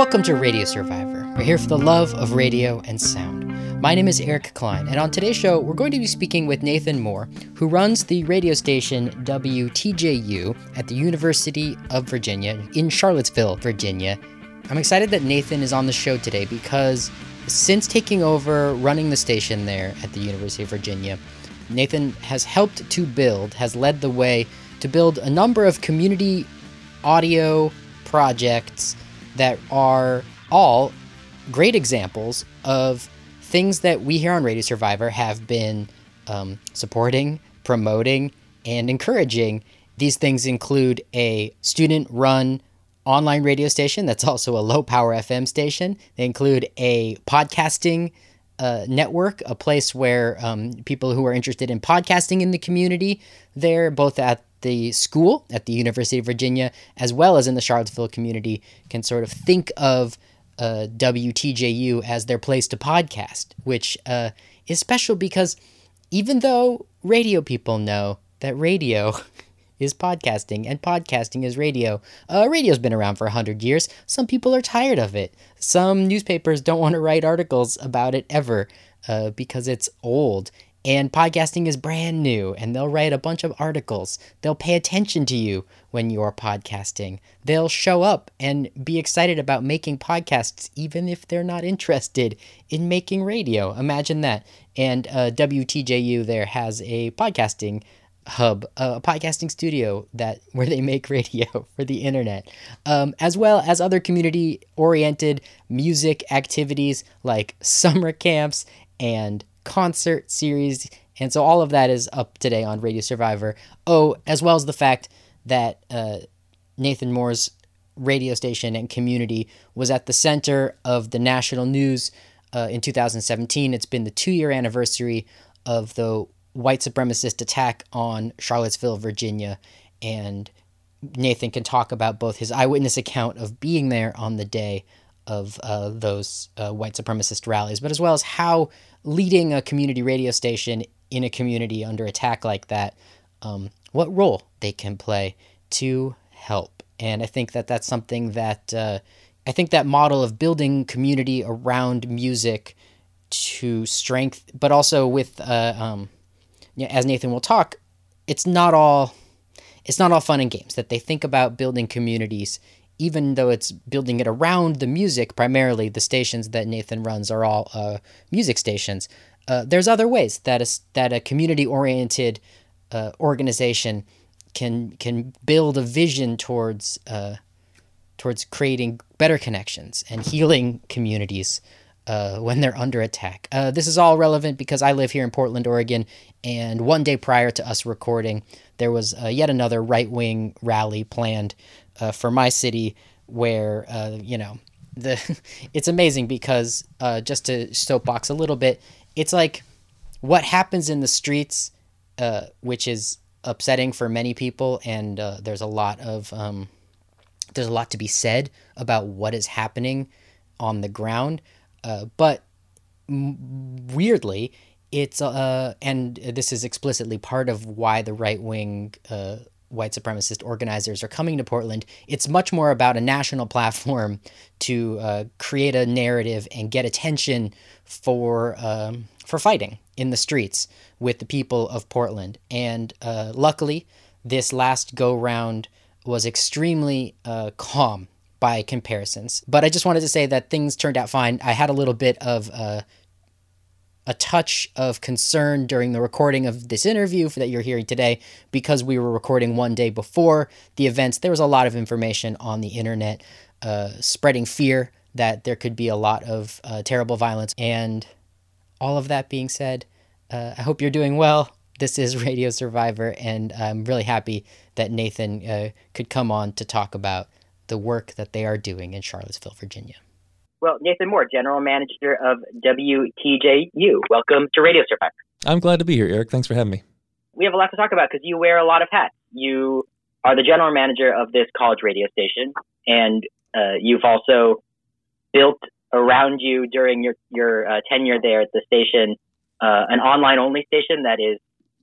Welcome to Radio Survivor. We're here for the love of radio and sound. My name is Eric Klein, and on today's show, we're going to be speaking with Nathan Moore, who runs the radio station WTJU at the University of Virginia in Charlottesville, Virginia. I'm excited that Nathan is on the show today because since taking over running the station there at the University of Virginia, Nathan has helped to build, has led the way to build a number of community audio projects that are all great examples of things that we here on Radio Survivor have been um, supporting, promoting, and encouraging. These things include a student run online radio station that's also a low power FM station. They include a podcasting uh, network, a place where um, people who are interested in podcasting in the community, they're both at the school at the University of Virginia, as well as in the Charlottesville community, can sort of think of uh, WTJU as their place to podcast, which uh, is special because even though radio people know that radio is podcasting and podcasting is radio, uh, radio's been around for 100 years. Some people are tired of it. Some newspapers don't want to write articles about it ever uh, because it's old and podcasting is brand new, and they'll write a bunch of articles. They'll pay attention to you when you're podcasting. They'll show up and be excited about making podcasts, even if they're not interested in making radio. Imagine that. And uh, WTJU there has a podcasting hub, a podcasting studio that where they make radio for the internet, um, as well as other community-oriented music activities like summer camps and concert series. And so all of that is up today on Radio Survivor. Oh, as well as the fact that uh, Nathan Moore's radio station and community was at the center of the national news uh, in 2017. It's been the two year anniversary of the white supremacist attack on Charlottesville, Virginia. And Nathan can talk about both his eyewitness account of being there on the day of uh, those uh, white supremacist rallies, but as well as how leading a community radio station in a community under attack like that, um, what role they can play to help. And I think that that's something that uh, I think that model of building community around music to strength, but also with, uh, um, as Nathan will talk, it's not all it's not all fun and games. That they think about building communities even though it's building it around the music, primarily the stations that Nathan runs are all uh, music stations. Uh, there's other ways that a, that a community oriented uh, organization can can build a vision towards uh, towards creating better connections and healing communities uh, when they're under attack. Uh, this is all relevant because I live here in Portland, Oregon, and one day prior to us recording, there was yet another right wing rally planned uh, for my city where uh, you know the it's amazing because uh, just to soapbox a little bit, it's like what happens in the streets, uh, which is upsetting for many people, and uh, there's a lot of um, there's a lot to be said about what is happening on the ground, uh, but m- weirdly, it's uh, and this is explicitly part of why the right wing uh, white supremacist organizers are coming to Portland, it's much more about a national platform to uh, create a narrative and get attention for um, for fighting in the streets with the people of Portland. And uh, luckily, this last go round was extremely uh, calm by comparisons. But I just wanted to say that things turned out fine. I had a little bit of uh, a touch of concern during the recording of this interview that you're hearing today because we were recording one day before the events. There was a lot of information on the internet uh, spreading fear that there could be a lot of uh, terrible violence. And all of that being said, uh, I hope you're doing well. This is Radio Survivor, and I'm really happy that Nathan uh, could come on to talk about the work that they are doing in Charlottesville, Virginia. Well, Nathan Moore, General Manager of WTJU. Welcome to Radio Survivor. I'm glad to be here, Eric. Thanks for having me. We have a lot to talk about because you wear a lot of hats. You are the general manager of this college radio station, and uh, you've also built around you during your your uh, tenure there at the station uh, an online only station that is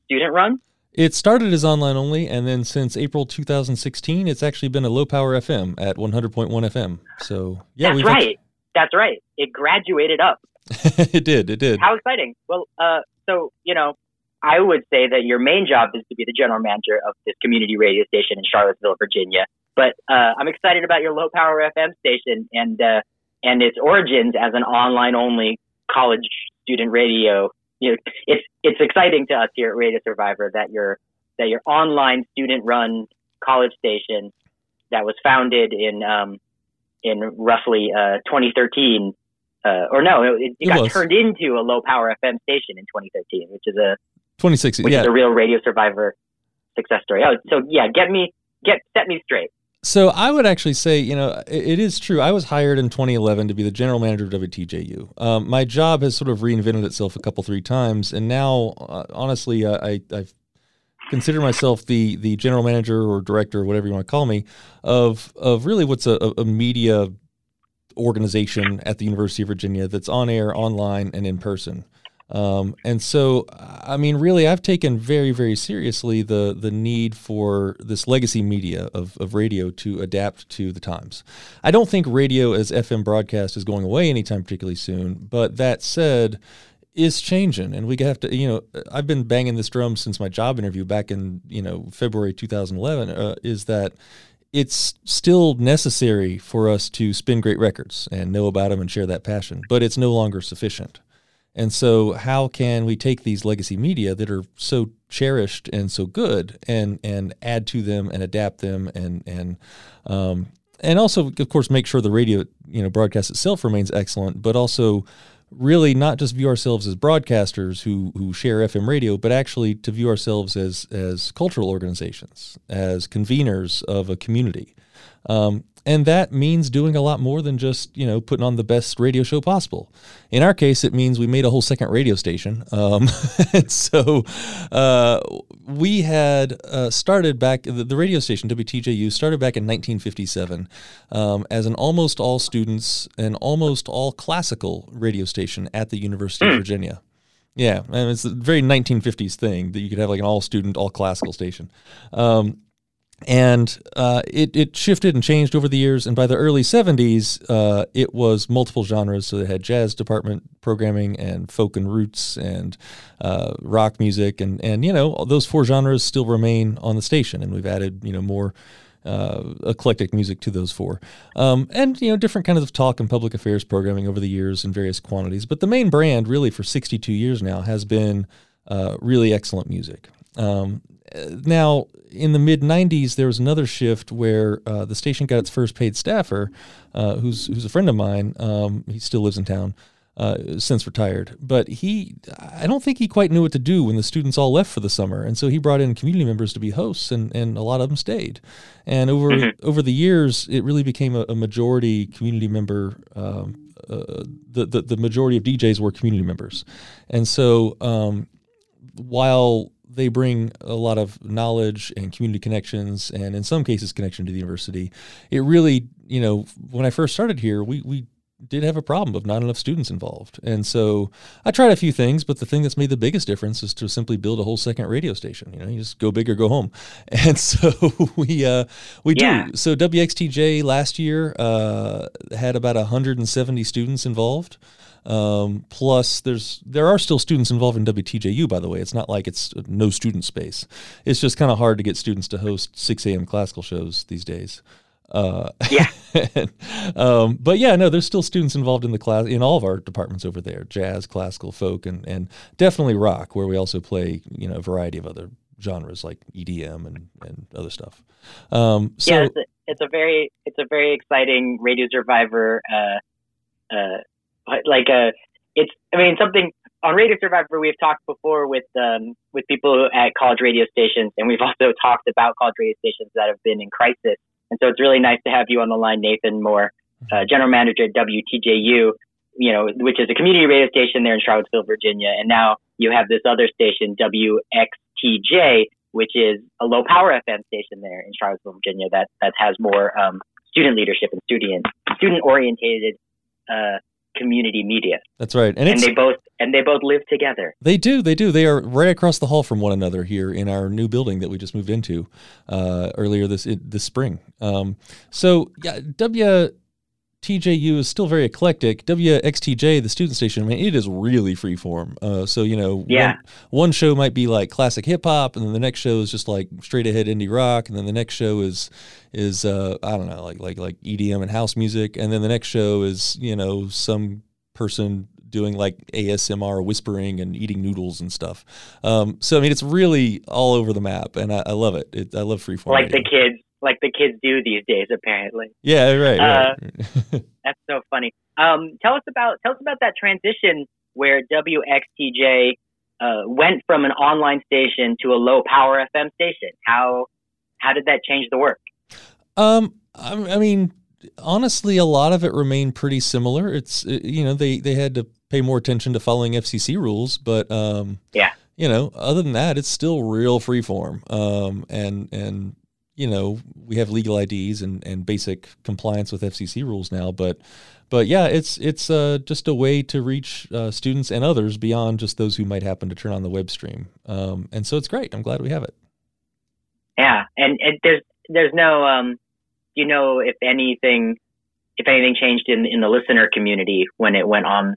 student run. It started as online only, and then since April 2016, it's actually been a low power FM at 100.1 FM. So yeah, that's right. That's right. It graduated up. it did. It did. How exciting! Well, uh, so you know, I would say that your main job is to be the general manager of this community radio station in Charlottesville, Virginia. But uh, I'm excited about your low power FM station and uh, and its origins as an online only college student radio. You know, it's it's exciting to us here at Radio Survivor that your that your online student run college station that was founded in um, in roughly uh, 2013 uh, or no, it, it, it got was. turned into a low power FM station in 2013, which is a 2016, which yeah. is a real Radio Survivor success story. Oh, so yeah, get me get set me straight. So I would actually say, you know, it, it is true. I was hired in 2011 to be the general manager of WTJU. Um, my job has sort of reinvented itself a couple, three times, and now, uh, honestly, uh, I, I consider myself the the general manager or director, or whatever you want to call me, of of really what's a, a media organization at the University of Virginia that's on air, online, and in person. Um, and so, I mean, really, I've taken very, very seriously the the need for this legacy media of, of radio to adapt to the times. I don't think radio as FM broadcast is going away anytime particularly soon. But that said, is changing, and we have to. You know, I've been banging this drum since my job interview back in you know February 2011. Uh, is that it's still necessary for us to spin great records and know about them and share that passion, but it's no longer sufficient. And so, how can we take these legacy media that are so cherished and so good, and and add to them and adapt them, and and um, and also, of course, make sure the radio you know broadcast itself remains excellent, but also really not just view ourselves as broadcasters who who share FM radio, but actually to view ourselves as as cultural organizations, as conveners of a community. Um, and that means doing a lot more than just you know putting on the best radio show possible. In our case, it means we made a whole second radio station. Um, and so uh, we had uh, started back the, the, radio station WTJU started back in 1957 um, as an almost all students and almost all classical radio station at the University of hmm. Virginia. Yeah, and it's a very 1950s thing that you could have like an all student, all classical station. Um, and uh, it, it shifted and changed over the years. And by the early 70s, uh, it was multiple genres. So they had jazz department programming and folk and roots and uh, rock music. And, and, you know, those four genres still remain on the station. And we've added, you know, more uh, eclectic music to those four. Um, and, you know, different kinds of talk and public affairs programming over the years in various quantities. But the main brand, really, for 62 years now, has been uh, really excellent music. Um, now, in the mid 90s, there was another shift where uh, the station got its first paid staffer, uh, who's, who's a friend of mine. Um, he still lives in town. Uh, since retired, but he, I don't think he quite knew what to do when the students all left for the summer, and so he brought in community members to be hosts, and, and a lot of them stayed. And over mm-hmm. over the years, it really became a, a majority community member. Um, uh, the, the the majority of DJs were community members, and so um, while they bring a lot of knowledge and community connections, and in some cases, connection to the university. It really, you know, when I first started here, we we did have a problem of not enough students involved. And so I tried a few things, but the thing that's made the biggest difference is to simply build a whole second radio station. You know, you just go big or go home. And so we uh, we yeah. do. So WXTJ last year uh, had about 170 students involved. Um, plus, there's there are still students involved in WTJU. By the way, it's not like it's no student space. It's just kind of hard to get students to host 6 a.m. classical shows these days. Uh, yeah. um, but yeah, no, there's still students involved in the class in all of our departments over there: jazz, classical, folk, and and definitely rock, where we also play you know a variety of other genres like EDM and and other stuff. Um, so, yeah, it's a, it's a, very it's a very exciting Radio Survivor. Uh, uh, like a, uh, it's, I mean, something on Radio Survivor, we've talked before with, um, with people at college radio stations, and we've also talked about college radio stations that have been in crisis. And so it's really nice to have you on the line, Nathan Moore, uh, general manager at WTJU, you know, which is a community radio station there in Charlottesville, Virginia. And now you have this other station, WXTJ, which is a low power FM station there in Charlottesville, Virginia that, that has more, um, student leadership and student, student orientated, uh, community media. That's right, and, and they both and they both live together. They do, they do. They are right across the hall from one another here in our new building that we just moved into uh, earlier this this spring. Um, so yeah, W TJU is still very eclectic. WXTJ, the student station, I mean, it is really freeform. Uh, so you know, yeah. one, one show might be like classic hip hop, and then the next show is just like straight ahead indie rock, and then the next show is is uh, I don't know, like like like EDM and house music, and then the next show is you know some person doing like ASMR whispering and eating noodles and stuff. Um, so I mean, it's really all over the map, and I, I love it. it. I love freeform. Like radio. the kids like the kids do these days, apparently. Yeah, right. right. Uh, that's so funny. Um, tell us about tell us about that transition where WXTJ uh, went from an online station to a low power FM station. How how did that change the work? Um, I mean, honestly, a lot of it remained pretty similar. It's you know they they had to pay more attention to following FCC rules, but um, yeah, you know, other than that, it's still real freeform. Um, and and you know, we have legal IDs and, and basic compliance with FCC rules now, but but yeah, it's it's uh, just a way to reach uh, students and others beyond just those who might happen to turn on the web stream. Um, and so it's great. I'm glad we have it. Yeah, and, there's there's no um, you know if anything if anything changed in in the listener community when it went on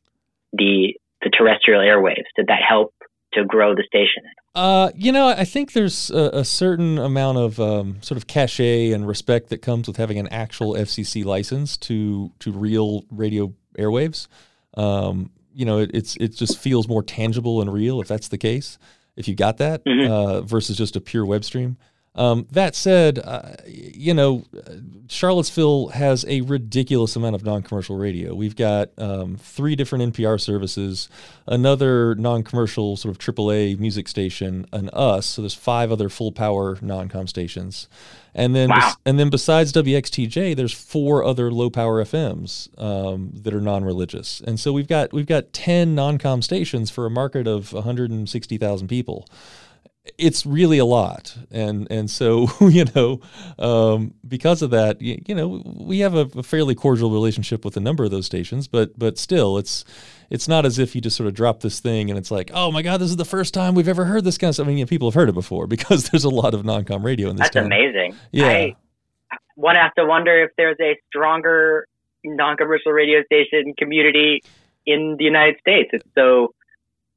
the the terrestrial airwaves. Did that help to grow the station? Uh, you know, I think there's a, a certain amount of um, sort of cachet and respect that comes with having an actual FCC license to to real radio airwaves. Um, you know, it, it's it just feels more tangible and real if that's the case. If you got that mm-hmm. uh, versus just a pure web stream. Um, that said, uh, you know, Charlottesville has a ridiculous amount of non-commercial radio. We've got um, three different NPR services, another non-commercial sort of AAA music station, and us. So there's five other full-power non-com stations, and then wow. and then besides WXTJ, there's four other low-power FMs um, that are non-religious. And so we've got we've got ten non-com stations for a market of 160,000 people it's really a lot. And and so you know um, because of that you, you know we have a, a, fairly cordial relationship with a number of those stations but but still it's it's not as if you just sort of drop this thing and it's like oh my god this is the first time we've ever heard this kind of stuff. I mean you know, people have heard it before because there's a lot of non-com radio in this that's town. amazing. Yeah. I, one has to wonder if there's a stronger non-commercial radio station community in the united states. It's so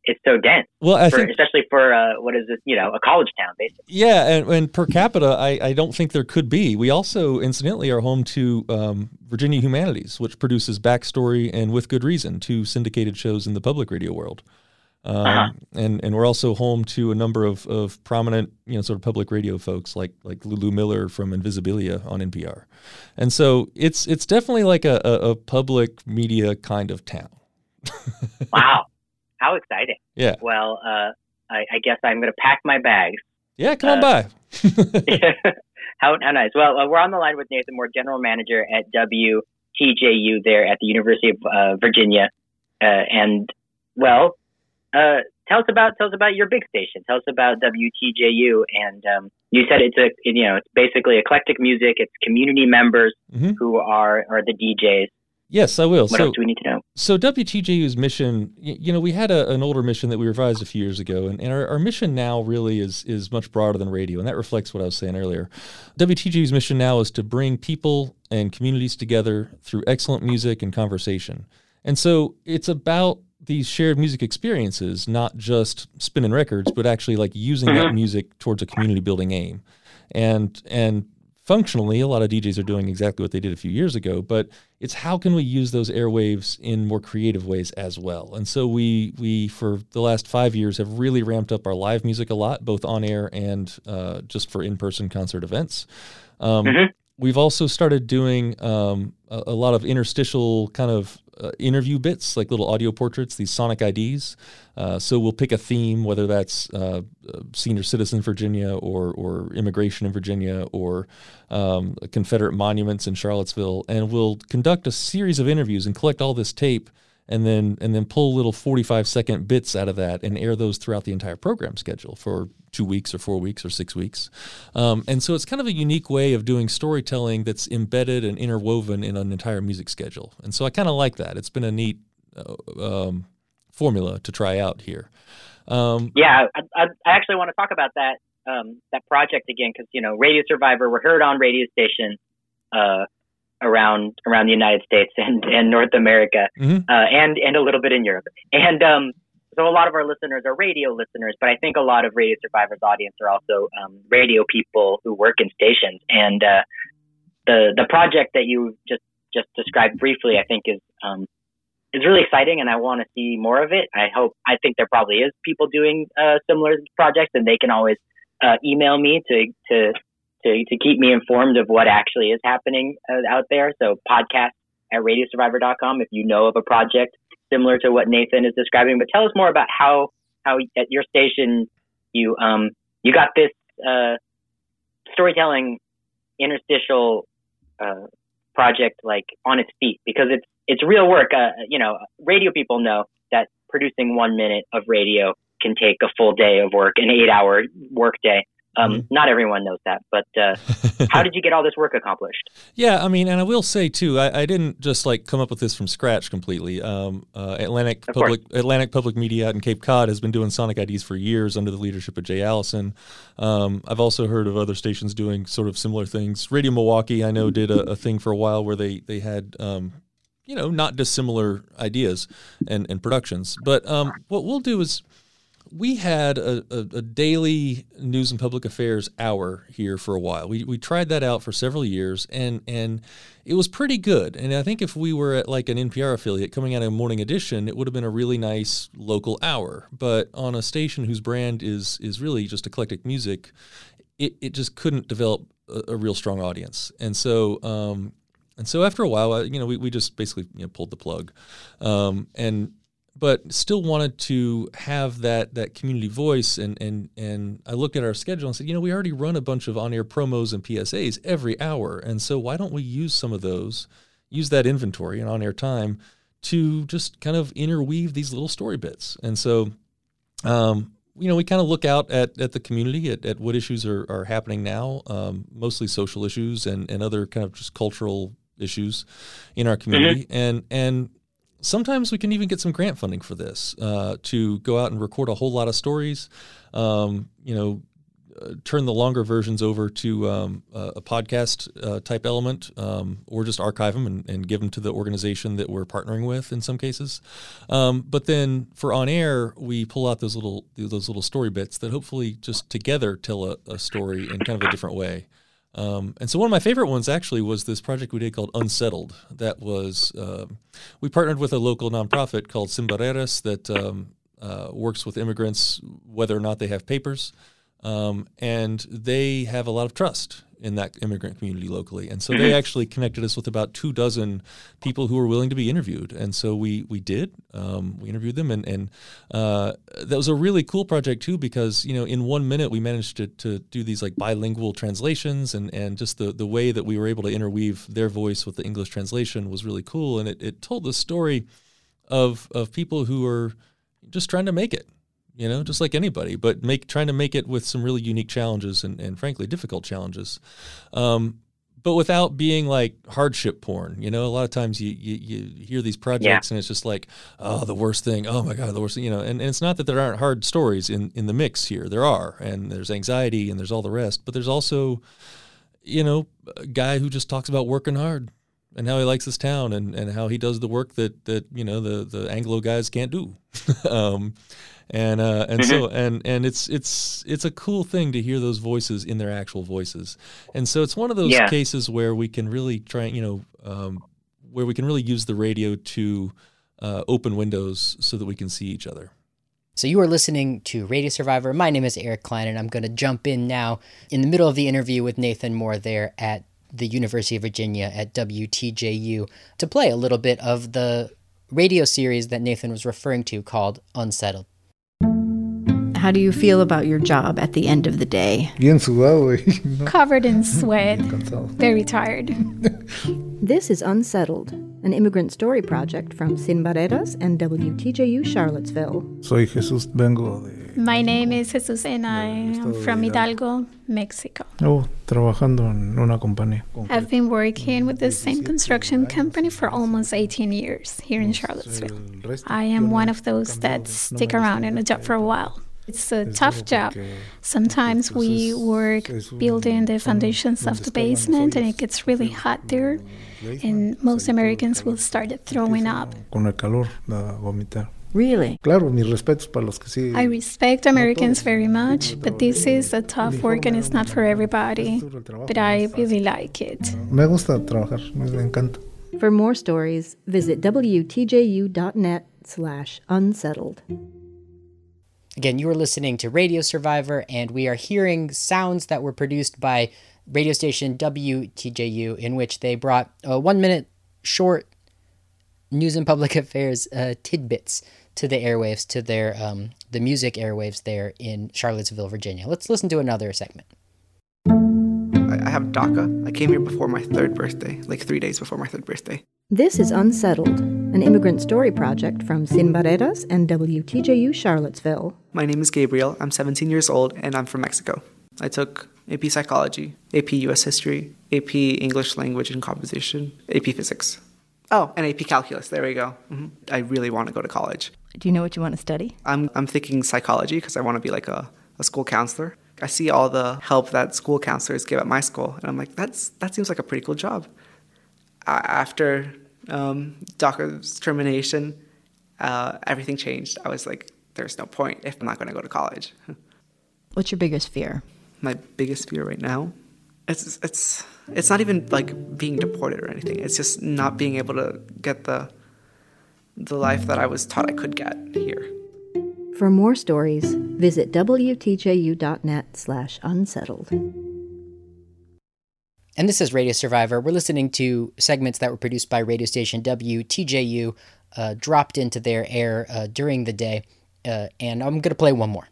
it's so dense. Well, I for, think, especially for uh, what is this, you know, a college town, basically. Yeah, and, and per capita, I, I don't think there could be. We also, incidentally, are home to um, Virginia Humanities, which produces Backstory and With Good Reason, two syndicated shows in the public radio world. Um, uh-huh. and and we're also home to a number of, of prominent you know sort of public radio folks like like Lulu Miller from Invisibilia on NPR, and so it's it's definitely like a, a, a public media kind of town. wow, how exciting! Yeah. Well, uh, I, I, guess I'm going to pack my bags. Yeah, come on uh, by. how, how nice. Well, uh, we're on the line with Nathan Moore, general manager at WTJU there at the University of uh, Virginia, uh, and well, uh, tell us about tell us about your big station. Tell us about WTJU. And um, you said it's a you know it's basically eclectic music. It's community members mm-hmm. who are are the DJs. Yes, I will. What so, else do we need to know? So WTJU's mission, you know, we had a, an older mission that we revised a few years ago, and, and our, our, mission now really is is much broader than radio, and that reflects what I was saying earlier. WTJU's mission now is to bring people and communities together through excellent music and conversation. And so it's about these shared music experiences, not just spinning records, but actually like using mm-hmm. that music towards a community building aim. And and functionally, a lot of DJs are doing exactly what they did a few years ago, but it's how can we use those airwaves in more creative ways as well. And so we we for the last five years have really ramped up our live music a lot, both on air and uh, just for in person concert events. Um, mm-hmm. We've also started doing um, a, a, lot of interstitial kind of uh, interview bits, like little audio portraits, these sonic IDs. Uh, so we'll pick a theme, whether that's uh, senior citizen Virginia or, or immigration in Virginia or um, Confederate monuments in Charlottesville, and we'll conduct a series of interviews and collect all this tape and then and then pull little 45 second bits out of that and air those throughout the entire program schedule for two weeks or four weeks or six weeks um, and so it's kind of a unique way of doing storytelling that's embedded and interwoven in an entire music schedule and so i kind of like that it's been a neat uh, um, formula to try out here. Um, yeah, I, I, actually want to talk about that um, that project again because you know Radio Survivor we're heard on radio stations uh, around around the United States and, and North America mm-hmm. uh, and and a little bit in Europe and um, so a lot of our listeners are radio listeners but I think a lot of Radio Survivor's audience are also um, radio people who work in stations and uh, the the project that you just just described briefly I think is um, is really exciting and I want to see more of it. I hope, I think there probably is people doing uh, similar projects and they can always uh, email me to, to, to, to keep me informed of what actually is happening uh, out there. So podcast at radiosurvivor.com if you know of a project similar to what Nathan is describing, but tell us more about how, how at your station you, um, you got this, uh, storytelling interstitial, uh, project like on its feet because it's it's real work. Uh, you know, radio people know that producing one minute of radio can take a full day of work, an eight hour work day. Um, Not everyone knows that, but uh, how did you get all this work accomplished? Yeah, I mean, and I will say too, I, I didn't just like come up with this from scratch completely. Um, uh, Atlantic of Public course. Atlantic Public Media out in Cape Cod has been doing Sonic IDs for years under the leadership of Jay Allison. Um, I've also heard of other stations doing sort of similar things. Radio Milwaukee, I know, did a, a thing for a while where they they had um, you know, not dissimilar ideas and, and productions. But um, what we'll do is we had a, a, a, daily news and public affairs hour here for a while. We, we tried that out for several years, and and it was pretty good. And I think if we were at like an NPR affiliate coming out of a morning edition, it would have been a really nice local hour. But on a station whose brand is is really just eclectic music, it, it just couldn't develop a, a real strong audience. And so um, and so after a while, uh, you know, we, we just basically you know, pulled the plug, um, and but still wanted to have that that community voice. And and and I looked at our schedule and said, you know, we already run a bunch of on air promos and PSAs every hour, and so why don't we use some of those, use that inventory and on air time to just kind of interweave these little story bits. And so um, you know, we kind of look out at, at the community, at, at what issues are, are happening now, um, mostly social issues and, and other kind of just cultural issues in our community, mm-hmm. and and sometimes we can even get some grant funding for this uh, to go out and record a whole lot of stories. Um, you know, uh, turn the longer versions over to um, a podcast uh, type element, um, or just archive them and, and, give them to the organization that we're partnering with in some cases. Um, but then for on air, we pull out those little those little story bits that hopefully just together tell a, a story in kind of a different way. Um, and so one of my favorite ones actually was this project we did called Unsettled. That was uh, we partnered with a local nonprofit called Sin Barreras that um, uh, works with immigrants whether or not they have papers, um, and they have a lot of trust in that immigrant community locally. And so mm-hmm. they actually connected us with about two dozen people who were willing to be interviewed. And so we we did. Um, we interviewed them, and and uh, that was a really cool project too because you know in one minute we managed to, to do these like bilingual translations, and and just the the way that we were able to interweave their voice with the English translation was really cool, and it, it told the story of of people who are just trying to make it you know, just like anybody, but make trying to make it with some really unique challenges and, and frankly difficult challenges. Um, but without being like hardship porn, you know, a lot of times you, you, you hear these projects yeah. and it's just like, oh, the worst thing. Oh my God, the worst thing, you know, and, and it's not that there aren't hard stories in, in the mix here. There are, and there's anxiety and there's all the rest, but there's also, you know, a guy who just talks about working hard and how he likes his town and, and how he does the work that, that, you know, the, the Anglo guys can't do. um, and uh, and so mm-hmm. and and it's it's it's a cool thing to hear those voices in their actual voices, and so it's one of those yeah. cases where we can really try, you know, um, where we can really use the radio to uh, open windows so that we can see each other. So you are listening to Radio Survivor. My name is Eric Klein, and I'm going to jump in now in the middle of the interview with Nathan Moore there at the University of Virginia at WTJU to play a little bit of the radio series that Nathan was referring to called Unsettled. How do you feel about your job at the end of the day? Eh. Covered in sweat. Very tired. this is Unsettled, an immigrant story project from Sin Barreras and WTJU Charlottesville. Soy Jesús, vengo de My name is Jesus and I am from Hidalgo, Mexico. Oh, trabajando en una compañía. I've been working with the same construction company for almost 18 years here in Charlottesville. I am one of those that stick around in a job for a while. It's a tough job. Sometimes we work building the foundations of the basement and it gets really hot there, and most Americans will start throwing up. Con el calor, da vomitar. Really? Claro, mis respetos para los que sí. I respect Americans very much, but this is a tough work and it's not for everybody. But I really like it. Ah, me gusta trabajar, me encanta. For more stories, visit WTJU.net slash unsettled. Again, you are listening to Radio Survivor, and we are hearing sounds that were produced by radio station WTJU, in which they brought a one minute short news and public affairs uh, tidbits to the airwaves, to their um, the music airwaves there in Charlottesville, Virginia. Let's listen to another segment. I have DACA. I came here before my third birthday, like three days before my third birthday. This is Unsettled, an immigrant story project from Sin Barreras and WTJU Charlottesville. My name is Gabriel. I'm 17 years old and I'm from Mexico. I took AP Psychology, AP US History, AP English Language and Composition, AP Physics. Oh, and AP Calculus. There we go. Mm-hmm. I really want to go to college. Do you know what you want to study? I'm, I'm thinking psychology because I want to be like a, a school counselor. I see all the help that school counselors give at my school, and I'm like, that's that seems like a pretty cool job. After um, termination, uh, everything changed. I was like, there's no point if I'm not going to go to college. What's your biggest fear? My biggest fear right now, it's it's it's not even like being deported or anything. It's just not being able to get the the life that I was taught I could get here. For more stories, visit WTJU.net slash unsettled. And this is Radio Survivor. We're listening to segments that were produced by radio station WTJU, uh, dropped into their air uh, during the day. Uh, and I'm going to play one more.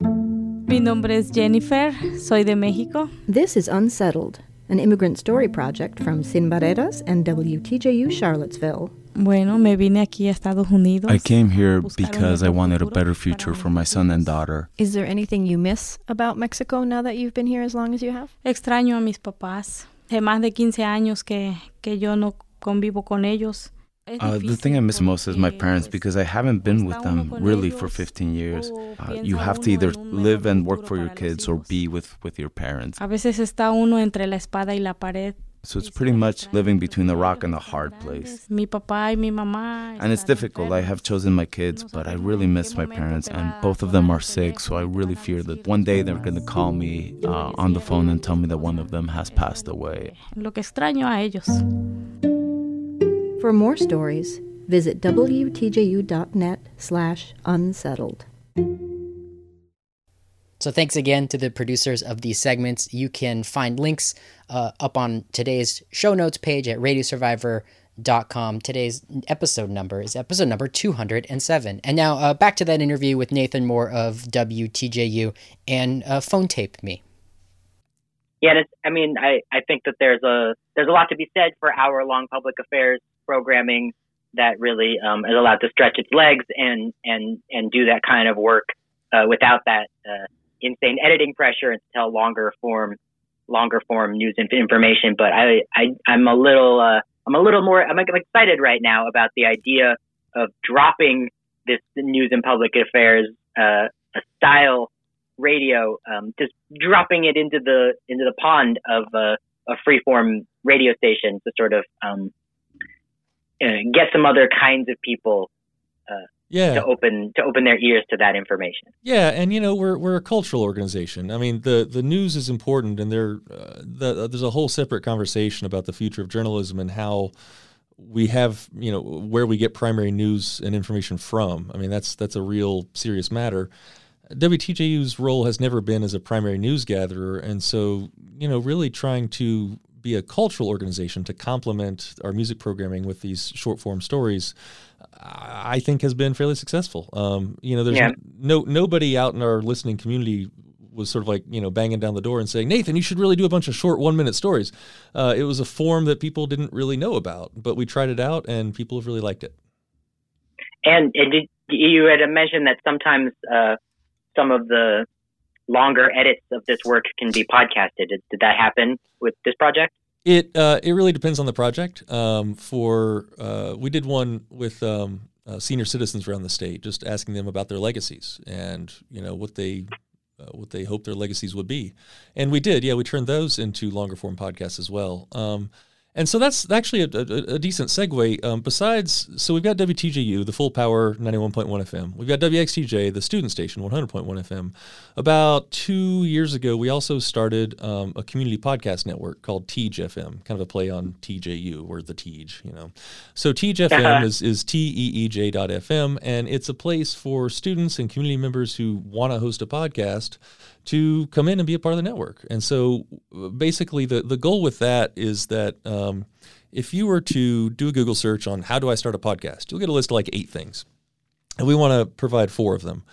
Mi nombre es Jennifer. Soy de México. This is Unsettled, an immigrant story project from Sin Barreras and WTJU Charlottesville. Bueno, me vine aquí a Estados Unidos. I came here because I wanted a better future for my son and daughter. Is there anything you miss about Mexico now that you've been here as long as you have? Extraño a mis papás. Hace más de 15 años que, que yo no convivo con ellos. Uh, the thing I miss most is my parents because I haven't been with them really for 15 years. Uh, you have to either live and work for your kids or be with, with your parents. A veces está uno entre la espada y la pared. So it's pretty much living between the rock and the hard place. Mi papá y mamá. And it's difficult. I have chosen my kids, but I really miss my parents, and both of them are sick. So I really fear that one day they're going to call me uh, on the phone and tell me that one of them has passed away. Lo que extraño a ellos. For more stories, visit WTJU.net slash unsettled. So thanks again to the producers of these segments. You can find links uh, up on today's show notes page at radiosurvivor.com. Today's episode number is episode number 207. And now uh, back to that interview with Nathan Moore of WTJU and uh, phone tape me. Yeah, it's, I mean, I, I think that there's a there's a lot to be said for hour long public affairs programming that really um, is allowed to stretch its legs and and and do that kind of work uh, without that uh, insane editing pressure and tell longer form longer form news and information. But I, I I'm a little uh, I'm a little more I'm excited right now about the idea of dropping this news and public affairs uh, style radio, um, just dropping it into the into the pond of uh, a freeform radio station to sort of um, uh, get some other kinds of people uh, yeah. to open to open their ears to that information. Yeah, and you know we're we're a cultural organization. I mean the the news is important, and there uh, the, there's a whole separate conversation about the future of journalism and how we have you know where we get primary news and information from. I mean that's that's a real serious matter. WTJU's role has never been as a primary news gatherer, and so you know really trying to be a cultural organization to complement our music programming with these short form stories, I think has been fairly successful. Um, you know, there's Yeah. no nobody out in our listening community was sort of like you know banging down the door and saying Nathan, you should really do a bunch of short one minute stories. Uh, it was a form that people didn't really know about, but we tried it out and people have really liked it. And, and did, you had mentioned that sometimes uh, some of the longer edits of this work can be podcasted. Did, did that happen with this project? It uh, it really depends on the project. Um, for uh, we did one with um, uh, senior citizens around the state, just asking them about their legacies and you know what they uh, what they hope their legacies would be, and we did. Yeah, we turned those into longer form podcasts as well. Um, and so that's actually a, a, a decent segue. Um, besides, so we've got WTJU, the full power 91.1 FM. We've got WXTJ, the student station, 100.1 FM. About two years ago, we also started um, a community podcast network called Teej FM, kind of a play on TJU or the Teej, you know. So Teej FM uh-huh. is, is T-E-E-J dot FM, and it's a place for students and community members who want to host a podcast to come in and be a part of the network. And so basically, the, the goal with that is that um, if you were to do a Google search on how do I start a podcast, you'll get a list of like eight things. And we want to provide four of them.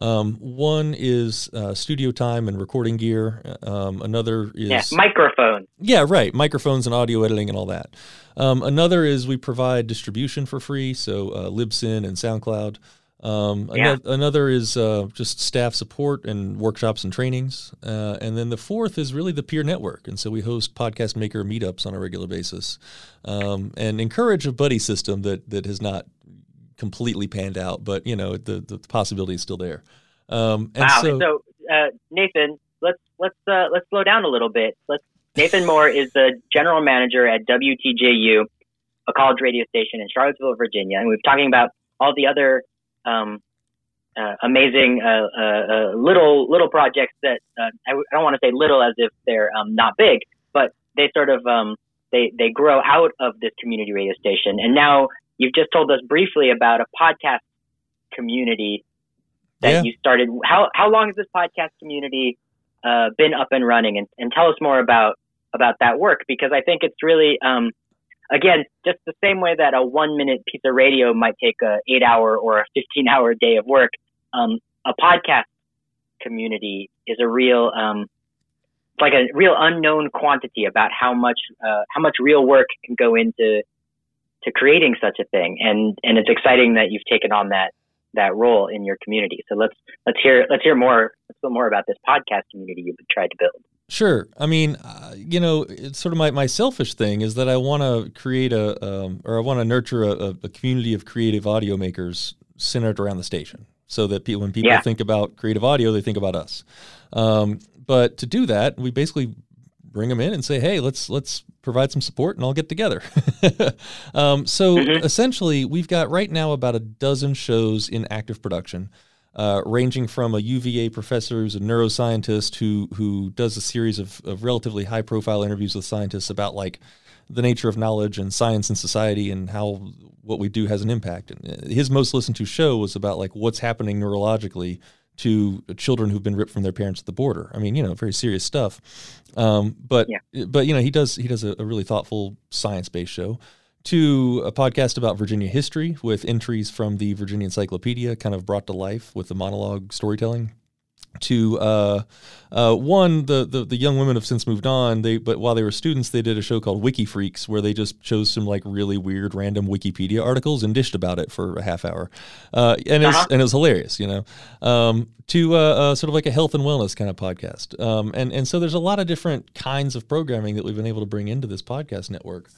Um, one is uh, studio time and recording gear. Um, another is yeah, microphones. Yeah, right. Microphones and audio editing and all that. Um, another is we provide distribution for free, so uh, Libsyn and SoundCloud. Um, yeah. another, another, is uh, just staff support and workshops and trainings. Uh, and then the fourth is really the peer network. And so we host podcast maker meetups on a regular basis um, and encourage a buddy system that, that has not completely panned out, but you know, the, the possibility is still there. Um, wow. So, so uh, Nathan, let's, let's, uh, let's slow down a little bit. Let's, Nathan Moore is the general manager at WTJU, a college radio station in Charlottesville, Virginia. And we've been talking about all the other um, uh, amazing uh, uh, uh, little little projects that uh, I w- I don't want to say little as if they're um, not big, but they sort of um, they they grow out of this community radio station. And now you've just told us briefly about a podcast community that yeah. you started. How how long has this podcast community uh, been up and running? And, and tell us more about about that work because I think it's really um, again, just the same way that a one minute piece of radio might take a eight hour or a 15 hour day of work, um, a podcast community is a real, um, it's like a real unknown quantity about how much, uh, how much real work can go into, to creating such a thing. And, and it's exciting that you've taken on that, that role in your community. So let's, let's hear, let's hear more, let's hear more about this podcast community you've tried to build. Sure. I mean, uh, you know, it's sort of my, my selfish thing is that I want to create a, um, or I want to nurture a, a, community of creative audio makers centered around the station so that people, when people yeah. think about creative audio, they think about us. Um, but to do that, we basically bring them in and say, hey, let's, let's provide some support and I'll get together. um, so mm-hmm. essentially, we've got right now about a dozen shows in active production uh, ranging from a UVA professor who's a neuroscientist who who does a series of, of relatively high profile interviews with scientists about like the nature of knowledge and science and society and how what we do has an impact. And uh, his most listened to show was about like what's happening neurologically to children who've been ripped from their parents at the border. I mean, you know, very serious stuff. Um, but yeah. but you know, he does he does a, a really thoughtful science based show to a podcast about Virginia history with entries from the Virginia Encyclopedia, kind of brought to life with the monologue storytelling. To uh, uh, one, the, the, the young women have since moved on. They but while they were students, they did a show called Wiki Freaks, where they just chose some like really weird random Wikipedia articles and dished about it for a half hour, uh, and uh-huh. it and it was hilarious, you know. Um, to uh, uh, sort of like a health and wellness kind of podcast, um, and and so there's a lot of different kinds of programming that we've been able to bring into this podcast network.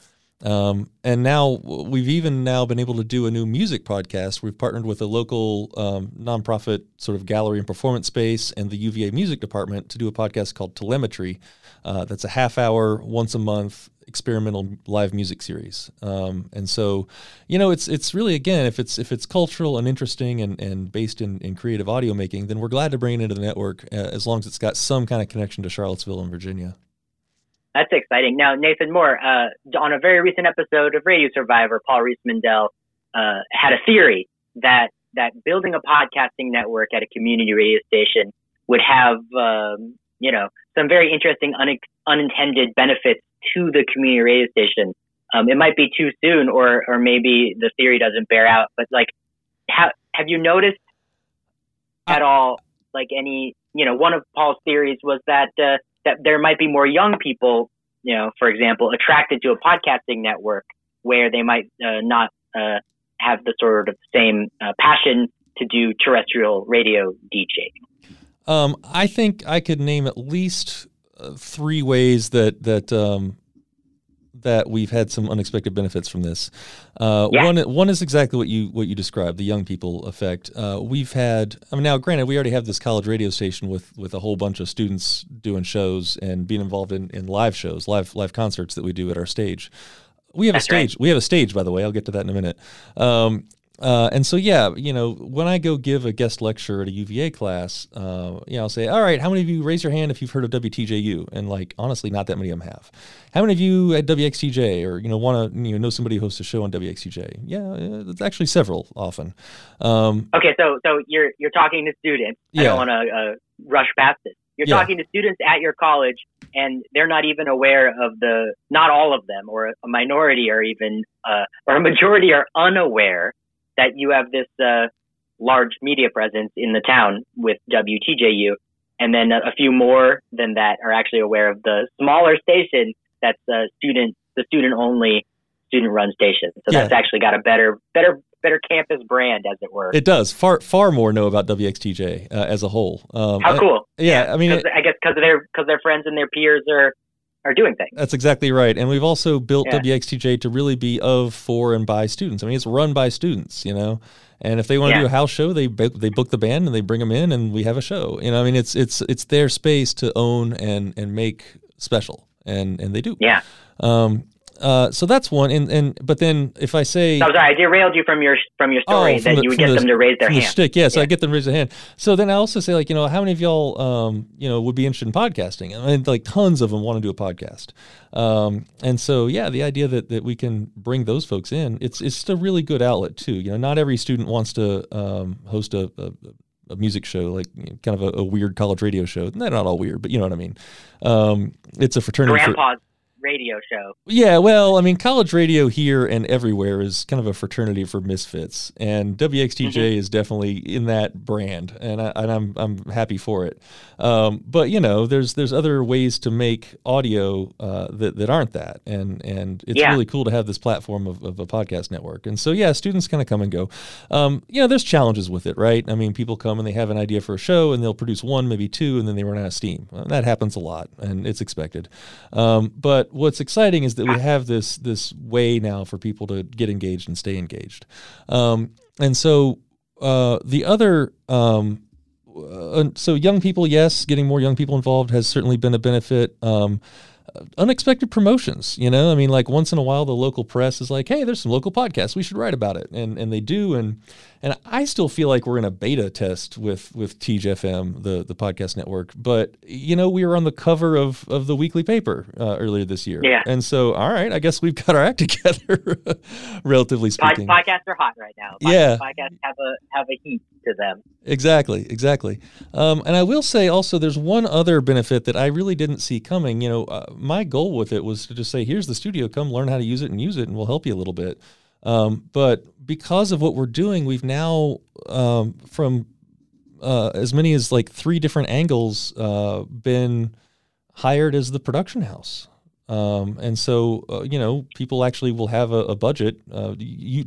Um, and now we've even now been able to do a new music podcast. We've partnered with a local um, nonprofit sort of gallery and performance space and the UVA music department to do a podcast called Telemetry. Uh, that's a half hour, once a month experimental live music series. Um, and so, you know, it's it's really again, if it's if it's cultural and interesting and, and based in, in creative audio making, then we're glad to bring it into the network uh, as long as it's got some kind of connection to Charlottesville and Virginia. That's exciting. Now, Nathan Moore, uh, on a very recent episode of Radio Survivor, Paul Riismandel uh, had a theory that that building a podcasting network at a community radio station would have, um, you know, some very interesting un- unintended benefits to the community radio station. Um, it might be too soon, or or maybe the theory doesn't bear out. But like, ha- have you noticed at all, like any, you know, one of Paul's theories was that uh, that there might be more young people, you know, for example, attracted to a podcasting network where they might uh, not uh, have the sort of same uh, passion to do terrestrial radio DJing. Um, I think I could name at least uh, three ways that that um, that we've had some unexpected benefits from this. Uh, yeah. One one is exactly what you what you described, the young people effect. Uh, we've had. I mean, now granted, we already have this college radio station with with a whole bunch of students doing shows and being involved in, in live shows, live live concerts that we do at our stage. We have That's a stage. Right. We have a stage, by the way. I'll get to that in a minute. Um, uh, and so, yeah, you know, when I go give a guest lecture at a UVA class, uh, you know, I'll say, all right, how many of you raise your hand if you've heard of WTJU? And like, honestly, not that many of them have. How many of you at WXTJ or, you know, want to, you know, know somebody who hosts a show on WXTJ? Yeah, it's actually several often. Um, okay. So, so you're, you're talking to students. Yeah. I don't want to uh, rush past it. You're yeah. talking to students at your college and they're not even aware of the, not all of them or a minority or even, uh, or a majority are unaware that you have this uh, large media presence in the town with WTJU, and then a, few more than that are actually aware of the smaller station that's a student, the student only student run station. So yeah. that's actually got a better, better, better campus brand, as it were. It does. Far, far more know about WXTJ uh, as a whole. Um, How cool! yeah, yeah, I mean, it, I guess because their because their friends and their peers are are doing things. That's exactly right. And we've also built yeah. WXTJ to really be of, for, and by students. I mean, it's run by students, you know. And if they want to yeah. do a house show, they they book the band and they bring them in, and we have a show. You know, I mean, it's it's it's their space to own and and make special, and and they do. Yeah. Um, uh, so that's one, and and but then if I say, oh, sorry, I derailed you from your from your story oh, from that the, you would get the, them to raise their hand. The shtick, yeah, so yeah. I get them to raise their hand. So then I also say like, you know, how many of y'all, um, you know, would be interested in podcasting? I mean, like tons of them want to do a podcast, um, and so yeah, the idea that that we can bring those folks in, it's it's just a really good outlet too. You know, not every student wants to um, host a, a a music show, like you know, kind of a, a, weird college radio show. They're not all weird, but you know what I mean. Um, it's a fraternity. Grandpa's radio show. Yeah, well, I mean, college radio here and everywhere is kind of a fraternity for misfits, and WXTJ mm-hmm. is definitely in that brand, and, I, and I'm I'm happy for it. Um, but you know, there's there's other ways to make audio uh, that that aren't that, and and it's yeah. really cool to have this platform of, of a podcast network. And so yeah, students kind of come and go. Um, you know, there's challenges with it, right? I mean, people come and they have an idea for a show, and they'll produce one, maybe two, and then they run out of steam. Well, that happens a lot, and it's expected. Um, but what's exciting is that we have this this way now for people to get engaged and stay engaged. Um, and so uh, the other um, uh, so young people, yes, getting more young people involved has certainly been a benefit. Um, unexpected promotions. You know, I mean, like once in a while, the local press is like, "Hey, there's some local podcasts. We should write about it," and and they do. And and I still feel like we're in a beta test with with TJFM, the the podcast network. But you know, we were on the cover of of the weekly paper uh, earlier this year. Yeah. And so, all right, I guess we've got our act together, relatively speaking. Pod- podcasts are hot right now. Pod- yeah. Podcasts have a have a heat to them. Exactly. Exactly. Um, and I will say also, there's one other benefit that I really didn't see coming. You know, uh, my goal with it was to just say, here's the studio, come learn how to use it and use it, and we'll help you a little bit. Um, but because of what we're doing, we've now um, from uh, as many as like three different angles uh, been hired as the production house. Um, and so, uh, you know, people actually will have a, a budget, uh,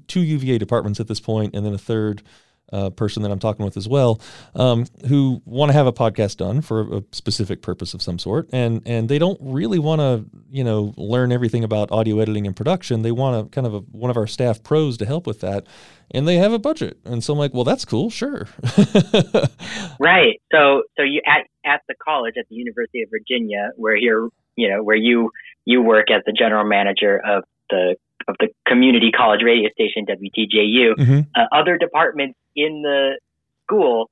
two UVA departments at this point, and then a third uh, person that I'm talking with as well, um, who want to have a podcast done for a specific purpose of some sort, and and they don't really want to, you know, learn everything about audio editing and production. They want to kind of a, one of our staff pros to help with that, and they have a budget. And so I'm like, well, that's cool, sure. right. So so you at at the college at the University of Virginia, where you're, you know, where you you work as the general manager of the of the community college radio station WTJU. Mm-hmm. Uh, other departments in the school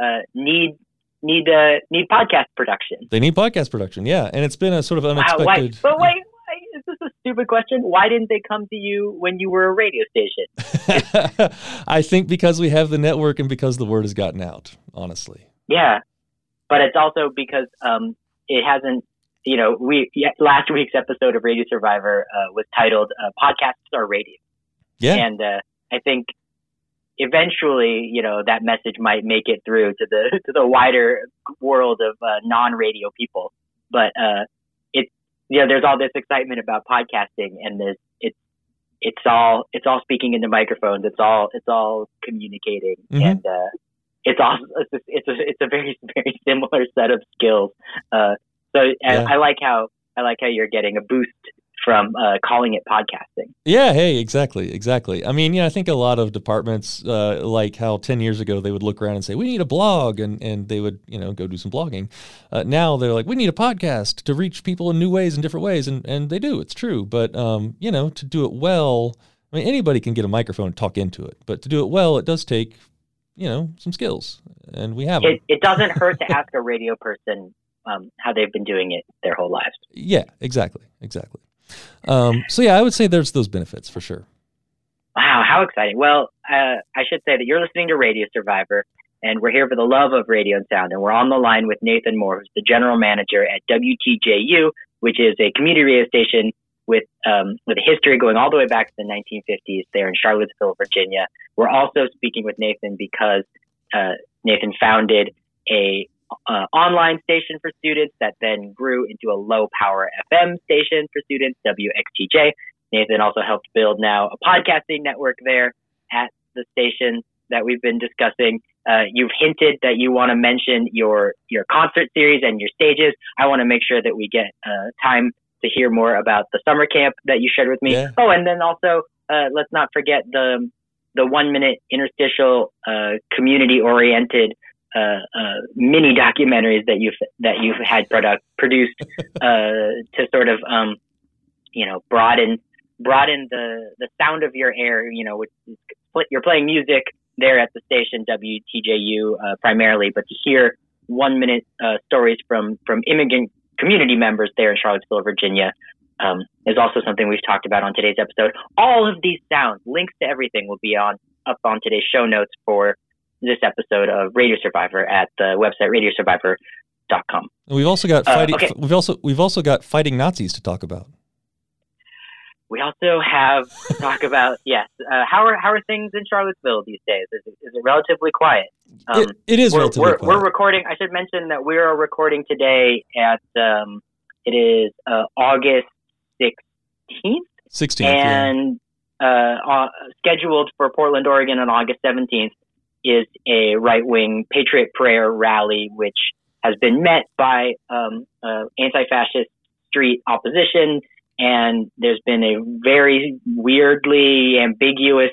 uh, need need uh, need podcast production. They need podcast production, yeah, and it's been a sort of unexpected. Wow, why, but wait, wait, is this a stupid question? Why didn't they come to you when you were a radio station? I think because we have the network and because the word has gotten out. Honestly. Yeah, but it's also because um, it hasn't. You know, we last week's episode of Radio Survivor uh, was titled uh, "Podcasts Are Radio." Yeah, and uh, I think eventually, you know, that message might make it through to the to the wider world of uh, non-radio people. But uh, it's you know, there's all this excitement about podcasting, and this it's it's all it's all speaking into microphones. It's all it's all communicating, mm-hmm. and uh, it's also it's a, it's a it's a very very similar set of skills. Uh, so yeah. I like how I like how you're getting a boost from uh, calling it podcasting. Yeah, hey, exactly, exactly. I mean, yeah, I think a lot of departments, uh, like how 10 years ago they would look around and say, we need a blog, and, and they would, you know, go do some blogging. Uh, now they're like, we need a podcast to reach people in new ways and different ways, and, and they do, it's true. But, um, you know, to do it well, I mean, anybody can get a microphone and talk into it, but to do it well, it does take, you know, some skills, and we have it. It doesn't hurt to ask a radio person um, how they've been doing it their whole lives. Yeah, exactly, exactly. Um, so yeah, I would say there's those benefits for sure. Wow, how exciting! Well, uh, I should say that you're listening to Radio Survivor, and we're here for the love of radio and sound. And we're on the line with Nathan Moore, who's the general manager at WTJU, which is a community radio station with um, with a history going all the way back to the 1950s there in Charlottesville, Virginia. We're also speaking with Nathan because uh, Nathan founded a uh, online station for students that then grew into a low power FM station for students, WXTJ. Nathan also helped build now a podcasting network there at the station that we've been discussing. Uh, you've hinted that you want to mention your your concert series and your stages. I want to make sure that we get uh, time to hear more about the summer camp that you shared with me. Yeah. Oh, and then also uh, let's not forget the the one minute interstitial uh, community oriented uh, uh, mini documentaries that you've that you've had product produced uh, to sort of um, you know broaden broaden the the sound of your air. You know, which is, you're playing music there at the station WTJU uh, primarily, but to hear one minute uh, stories from from immigrant community members there in Charlottesville, Virginia. Um, is also something we've talked about on today's episode. All of these sounds, links to everything, will be on up on today's show notes for this episode of Radio Survivor at the website radiosurvivor.com. We've also got uh, fighting. Uh, okay. We've also we've also got fighting Nazis to talk about. We also have to talk about yes. Uh, how are how are things in Charlottesville these days? Is it, is it relatively quiet? Um, it, it is we're, relatively we're, quiet. We're recording. I should mention that we are recording today at um, it is uh, August sixteenth. Sixteenth, and yeah. uh, scheduled for Portland, Oregon, on August seventeenth is a right wing patriot prayer rally, which has been met by um, uh, anti fascist street opposition. And there's been a very weirdly ambiguous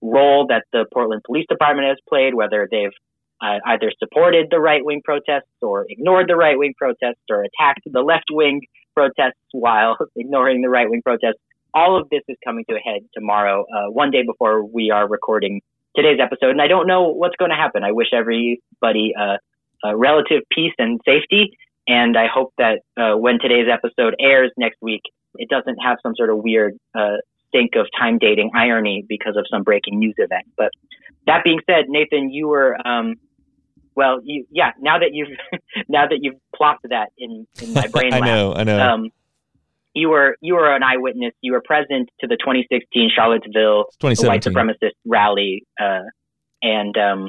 role that the Portland Police Department has played, whether they've uh, either supported the right wing protests or ignored the right wing protests or attacked the left wing protests while ignoring the right wing protests. All of this is coming to a head tomorrow, uh, one day before we are recording today's episode. And I don't know what's going to happen. I wish everybody uh, uh, relative peace and safety. And I hope that uh, when today's episode airs next week, it doesn't have some sort of weird uh, stink of time dating irony because of some breaking news event. But that being said, Nathan, you were, um, well, you, yeah. Now that you've now that you've plopped that in in my brain, I know, I know. Um, you were you were an eyewitness. You were present to the 2016 Charlottesville white supremacist rally, uh, and um,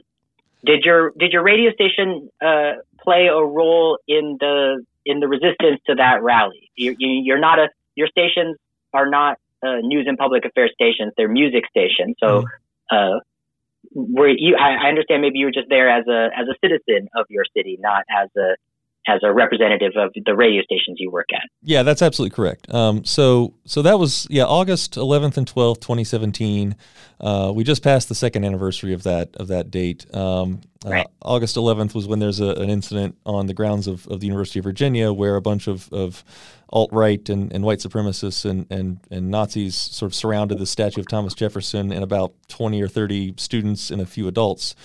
did your did your radio station uh, play a role in the in the resistance to that rally? You're, you're not a your stations are not uh, news and public affairs stations; they're music stations. So, mm. were you? I, I understand maybe you were just there as a as a citizen of your city, not as a as a representative of the radio stations you work at. Yeah, that's absolutely correct. Um, so so that was yeah August 11th and 12th, 2017. Uh, we just passed the second anniversary of that of that date. Um, uh. August 11th was when there's a, an incident on the grounds of, of the University of Virginia where a bunch of, of alt right and, and white supremacists and, and, and Nazis sort of surrounded the statue of Thomas Jefferson and about 20 or 30 students and a few adults.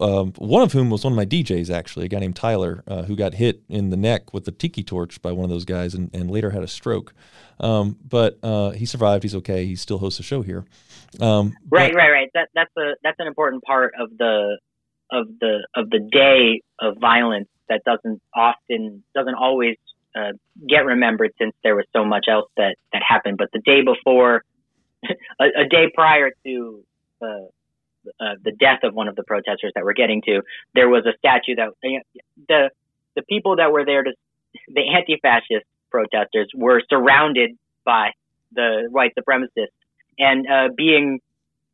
Um, one of whom was one of my DJs, actually, a guy named Tyler, uh, who got hit in the neck with a tiki torch by one of those guys and, and later had a stroke. Um, but uh, he survived. He's okay. He still hosts a show here. Um, right, but, right, right. That that's a that's an important part of the of the of the day of violence that doesn't often doesn't always uh, get remembered since there was so much else that that happened. But the day before, a, a, day prior to uh, uh, the death of one of the protesters that we're getting to, there was a statue that the the people that were there to the anti-fascist protesters were surrounded by the white supremacists and uh, being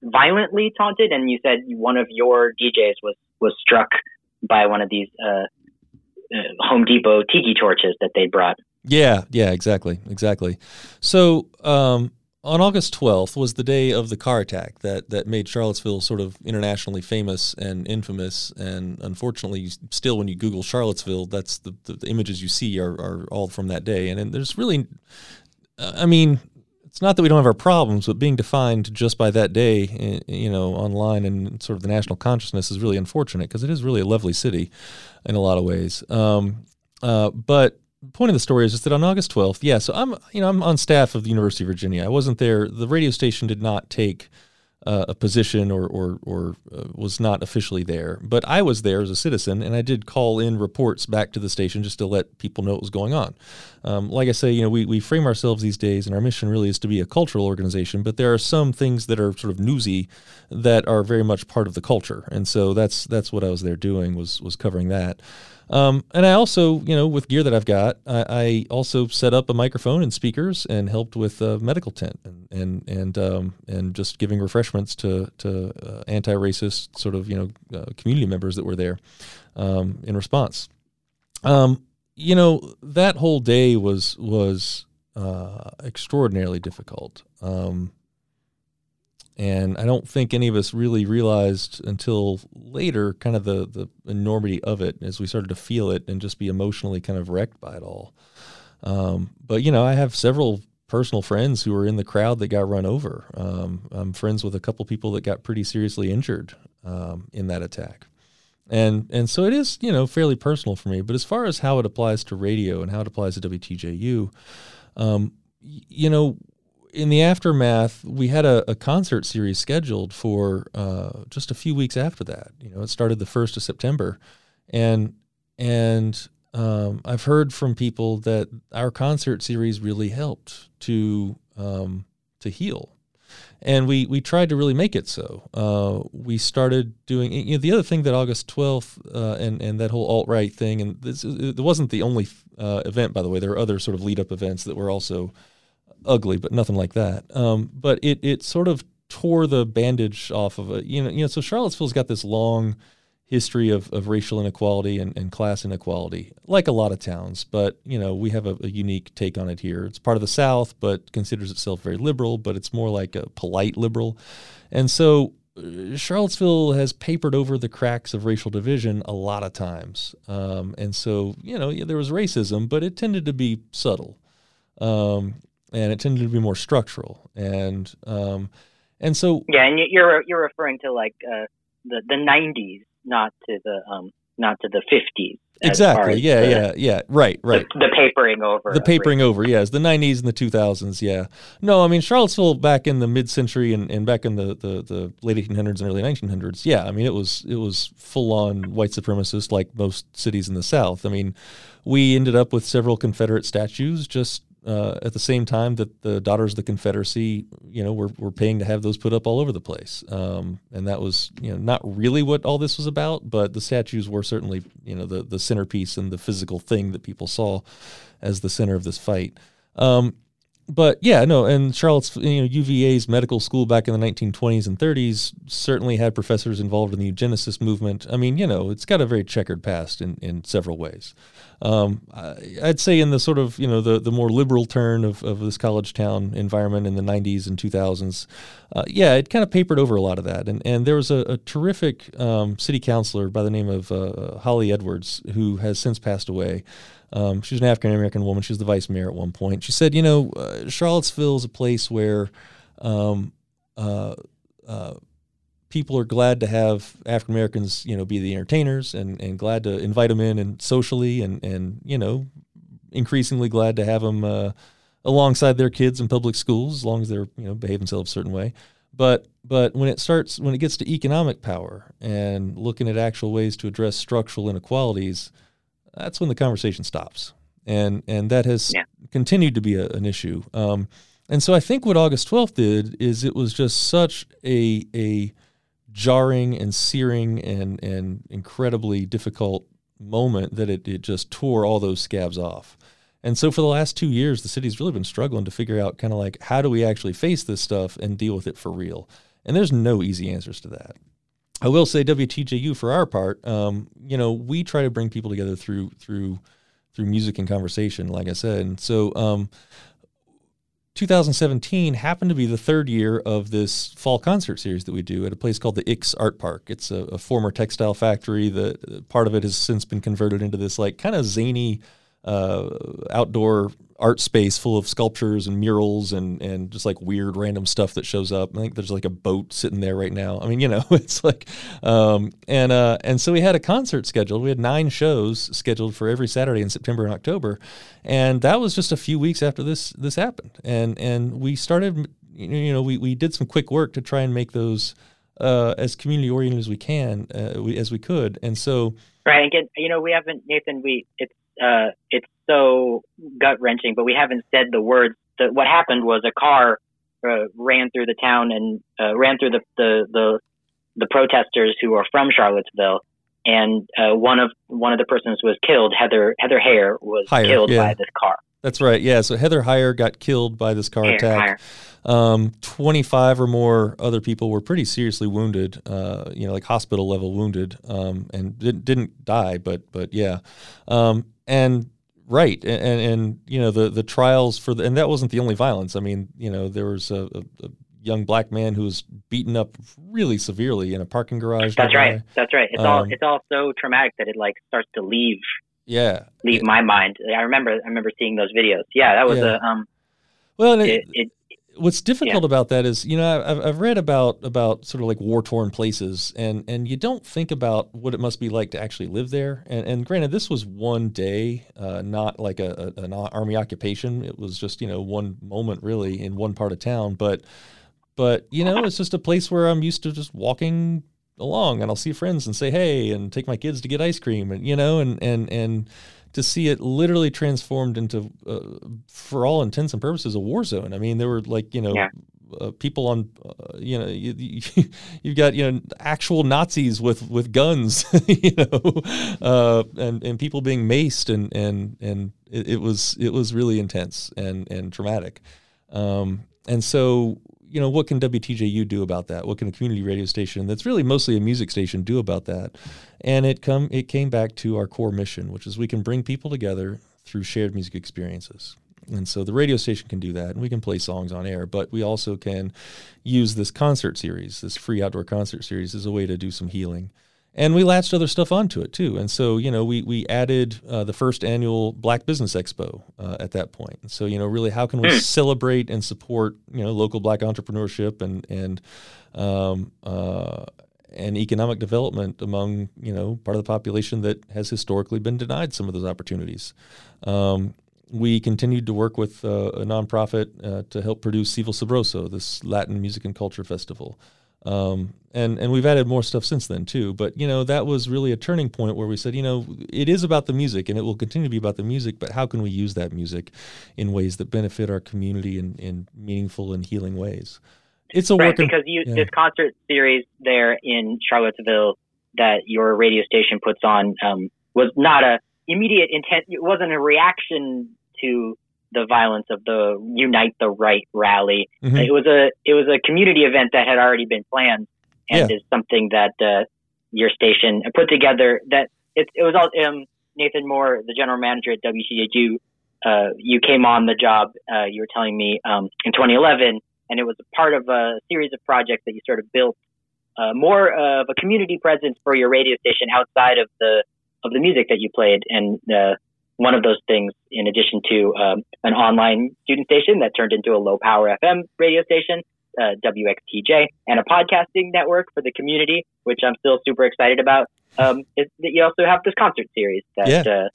violently taunted. And you said one of your DJs was was struck by one of these uh, uh, Home Depot tiki torches that they brought. Yeah, yeah, exactly, exactly. So um, on August 12th was the day of the car attack that that made Charlottesville sort of internationally famous and infamous. And unfortunately, still when you Google Charlottesville, that's the, the, the images you see are, are all from that day. And, and there's really, uh, I mean, it's not that we don't have our problems, but being defined just by that day, eh, you know, online and sort of the national consciousness is really unfortunate because it is really a lovely city in a lot of ways. Um, uh, but the point of the story is just that on August 12th, yeah, so I'm, you know, I'm on staff of the University of Virginia. I wasn't there. The radio station did not take uh, a position or, or, or uh, was not officially there, but I was there as a citizen and I did call in reports back to the station just to let people know what was going on. Um, like I say, you know, we, we frame ourselves these days and our mission really is to be a cultural organization, but there are some things that are sort of newsy that are very much part of the culture. And so that's, that's what I was there doing was, was covering that. Um, and I also, you know, with gear that I've got, I, I, also set up a microphone and speakers and helped with a medical tent and and and um, and just giving refreshments to to uh, anti-racist sort of you know uh, community members that were there um, in response. Um, you know, that whole day was was uh, extraordinarily difficult. Um, and I don't think any of us really realized until later kind of the, the enormity of it as we started to feel it and just be emotionally kind of wrecked by it all. Um, but, you know, I have several personal friends who were in the crowd that got run over. Um, I'm friends with a couple people that got pretty seriously injured um, in that attack. And and so it is, you know, fairly personal for me. But as far as how it applies to radio and how it applies to WTJU, um, you know, in the aftermath, we had a, a concert series scheduled for uh, just a few weeks after that. You know, it started the first of September, and and um, I've heard from people that our concert series really helped to um, to heal, and we we tried to really make it so. Uh, we started doing you know the other thing that August twelfth uh, and and that whole alt right thing, and this it wasn't the only uh, event by the way. There were other sort of lead up events that were also ugly, but nothing like that. Um, but it it sort of tore the bandage off of it. You know, you know. So Charlottesville's got this long history of, of racial inequality and, and class inequality, like a lot of towns. But you know, we have a, a, unique take on it here. It's part of the South, but considers itself very liberal. But it's more like a polite liberal, and so. Uh, Charlottesville has papered over the cracks of racial division a lot of times. Um, and so, you know, there was racism, but it tended to be subtle. Um, and it tended to be more structural. And um, and so yeah, and you're you're referring to like uh, the the '90s, not to the um, not to the '50s. Exactly. Yeah. The, yeah. Yeah. Right. Right. The, the papering over. The papering over. Yes. The '90s and the 2000s. Yeah. No, I mean Charlottesville back in the mid-century and, and back in the, the, the late 1800s and early 1900s. Yeah. I mean it was it was full on white supremacist like most cities in the South. I mean, we ended up with several Confederate statues just uh, at the same time that the Daughters of the Confederacy, you know, were, were paying to have those put up all over the place. Um, and that was, you know, not really what all this was about, but the statues were certainly, you know, the, the centerpiece and the physical thing that people saw as the center of this fight. Um, but yeah, no, and Charlotte's, you know, UVA's medical school back in the 1920s and 30s certainly had professors involved in the eugenicist movement. I mean, you know, it's got a very checkered past in, in several ways. Um, I'd say in the sort of, you know, the, the more liberal turn of, of this college town environment in the 90s and 2000s, uh, yeah, it kind of papered over a lot of that. And, and there was a, a terrific um, city councilor by the name of uh, Holly Edwards who has since passed away. Um, she was an African American woman. She was the vice mayor at one point. She said, you know, uh, Charlottesville is a place where um, uh, uh, people are glad to have African Americans, you know, be the entertainers and, and glad to invite them in and socially and, and, you know, increasingly glad to have them uh, alongside their kids in public schools as long as they're, you know, behave themselves a certain way. But but when it starts when it gets to economic power and looking at actual ways to address structural inequalities – that's when the conversation stops. And and that has yeah. continued to be a, an issue. Um, and so I think what August 12th did is it was just such a a jarring and searing and and incredibly difficult moment that it, it just tore all those scabs off. And so for the last two years, the city's really been struggling to figure out kind of like how do we actually face this stuff and deal with it for real. And there's no easy answers to that. I will say WTJU for our part, um, you know, we try to bring people together through through through music and conversation, like I said. And so, um, 2017 happened to be the third year of this fall concert series that we do at a place called the Ix Art Park. It's a, a former textile factory. The part of it has since been converted into this like kind of zany uh, outdoor art space full of sculptures and murals and and just like weird random stuff that shows up. I think there's like a boat sitting there right now. I mean, you know, it's like um, and uh, and so we had a concert scheduled. We had nine shows scheduled for every Saturday in September and October, and that was just a few weeks after this this happened. And and we started, you know, we we did some quick work to try and make those uh, as community oriented as we can, uh, we, as we could. And so, right, and you know, we haven't Nathan. We it's uh, it's so gut wrenching, but we haven't said the words. That what happened was a car uh, ran through the town and uh, ran through the, the the the protesters who are from Charlottesville, and uh, one of one of the persons was killed. Heather Heather Heyer was Heyer, killed yeah. by this car. That's right. Yeah. So Heather Heyer got killed by this car attack. Um, 25 or more other people were pretty seriously wounded, uh, you know, like hospital level wounded, um, and didn't, didn't die, but, but yeah. Um, and right and, and, you know the the trials for the and that wasn't the only violence i mean you know there was a, a, a young black man who was beaten up really severely in a parking garage that's right that's right it's um, all it's all so traumatic that it like starts to leave yeah. Leave my mind. I remember i remember seeing those videos. Yeah that was yeah. a um well it, it, it what's difficult yeah. about that is you know I've, I've read about about sort of like war torn places and and you don't think about what it must be like to actually live there. And and granted this was one day uh, not like a, a, an army occupation. It was just you know one moment really in one part of town. But but you know it's just a place where I'm used to just walking along and I'll see friends and say hey and take my kids to get ice cream and you know and and and to see it literally transformed into, uh, for all intents and purposes, a war zone. I mean, there were like you know. Yeah. Uh, people on, uh, you know, you, have got you know actual Nazis with with guns, you know, uh, and and people being maced, and and and it, it, was it was really intense and and traumatic, um, and so you know, what can WTJU do about that? What can a community radio station that's really mostly a music station do about that? And it come it came back to our core mission, which is we can bring people together through shared music experiences. And so the radio station can do that, and we can play songs on air, but we also can use this concert series, this free outdoor concert series, as a way to do some healing and we latched other stuff onto it too. And so, you know, we we added uh, the first annual Black Business Expo uh, at that point. And so, you know, really, how can we hmm. celebrate and support you know local Black entrepreneurship and and um, uh, and economic development among you know part of the population that has historically been denied some of those opportunities. Um, we continued to work with uh, a nonprofit uh, to help produce Cville Sabroso, this Latin music and culture festival. Um, and and we've added more stuff since then too. But you know that was really a turning point where we said, you know, it is about the music, and it will continue to be about the music. But how can we use that music in ways that benefit our community in, in meaningful and healing ways? It's a right, work because you yeah. this concert series there in Charlottesville that your radio station puts on um, was not a immediate intent. It wasn't a reaction to the violence of the Unite the Right rally. Mm-hmm. It was a it was a community event that had already been planned and yeah. is something that uh, your station put together. That it, it was all um, Nathan Moore, the general manager at WTJU. Uh, you came on the job. Uh, you were telling me um, in 2011, and it was a part of a series of projects that you sort of built uh, more of a community presence for your radio station outside of the of the music that you played. And uh, one of those things, in addition to um, an online student station that turned into a low power FM radio station, uh, WXTJ, and a podcasting network for the community, which I'm still super excited about. Um, is that you also have this concert series that yeah. uh,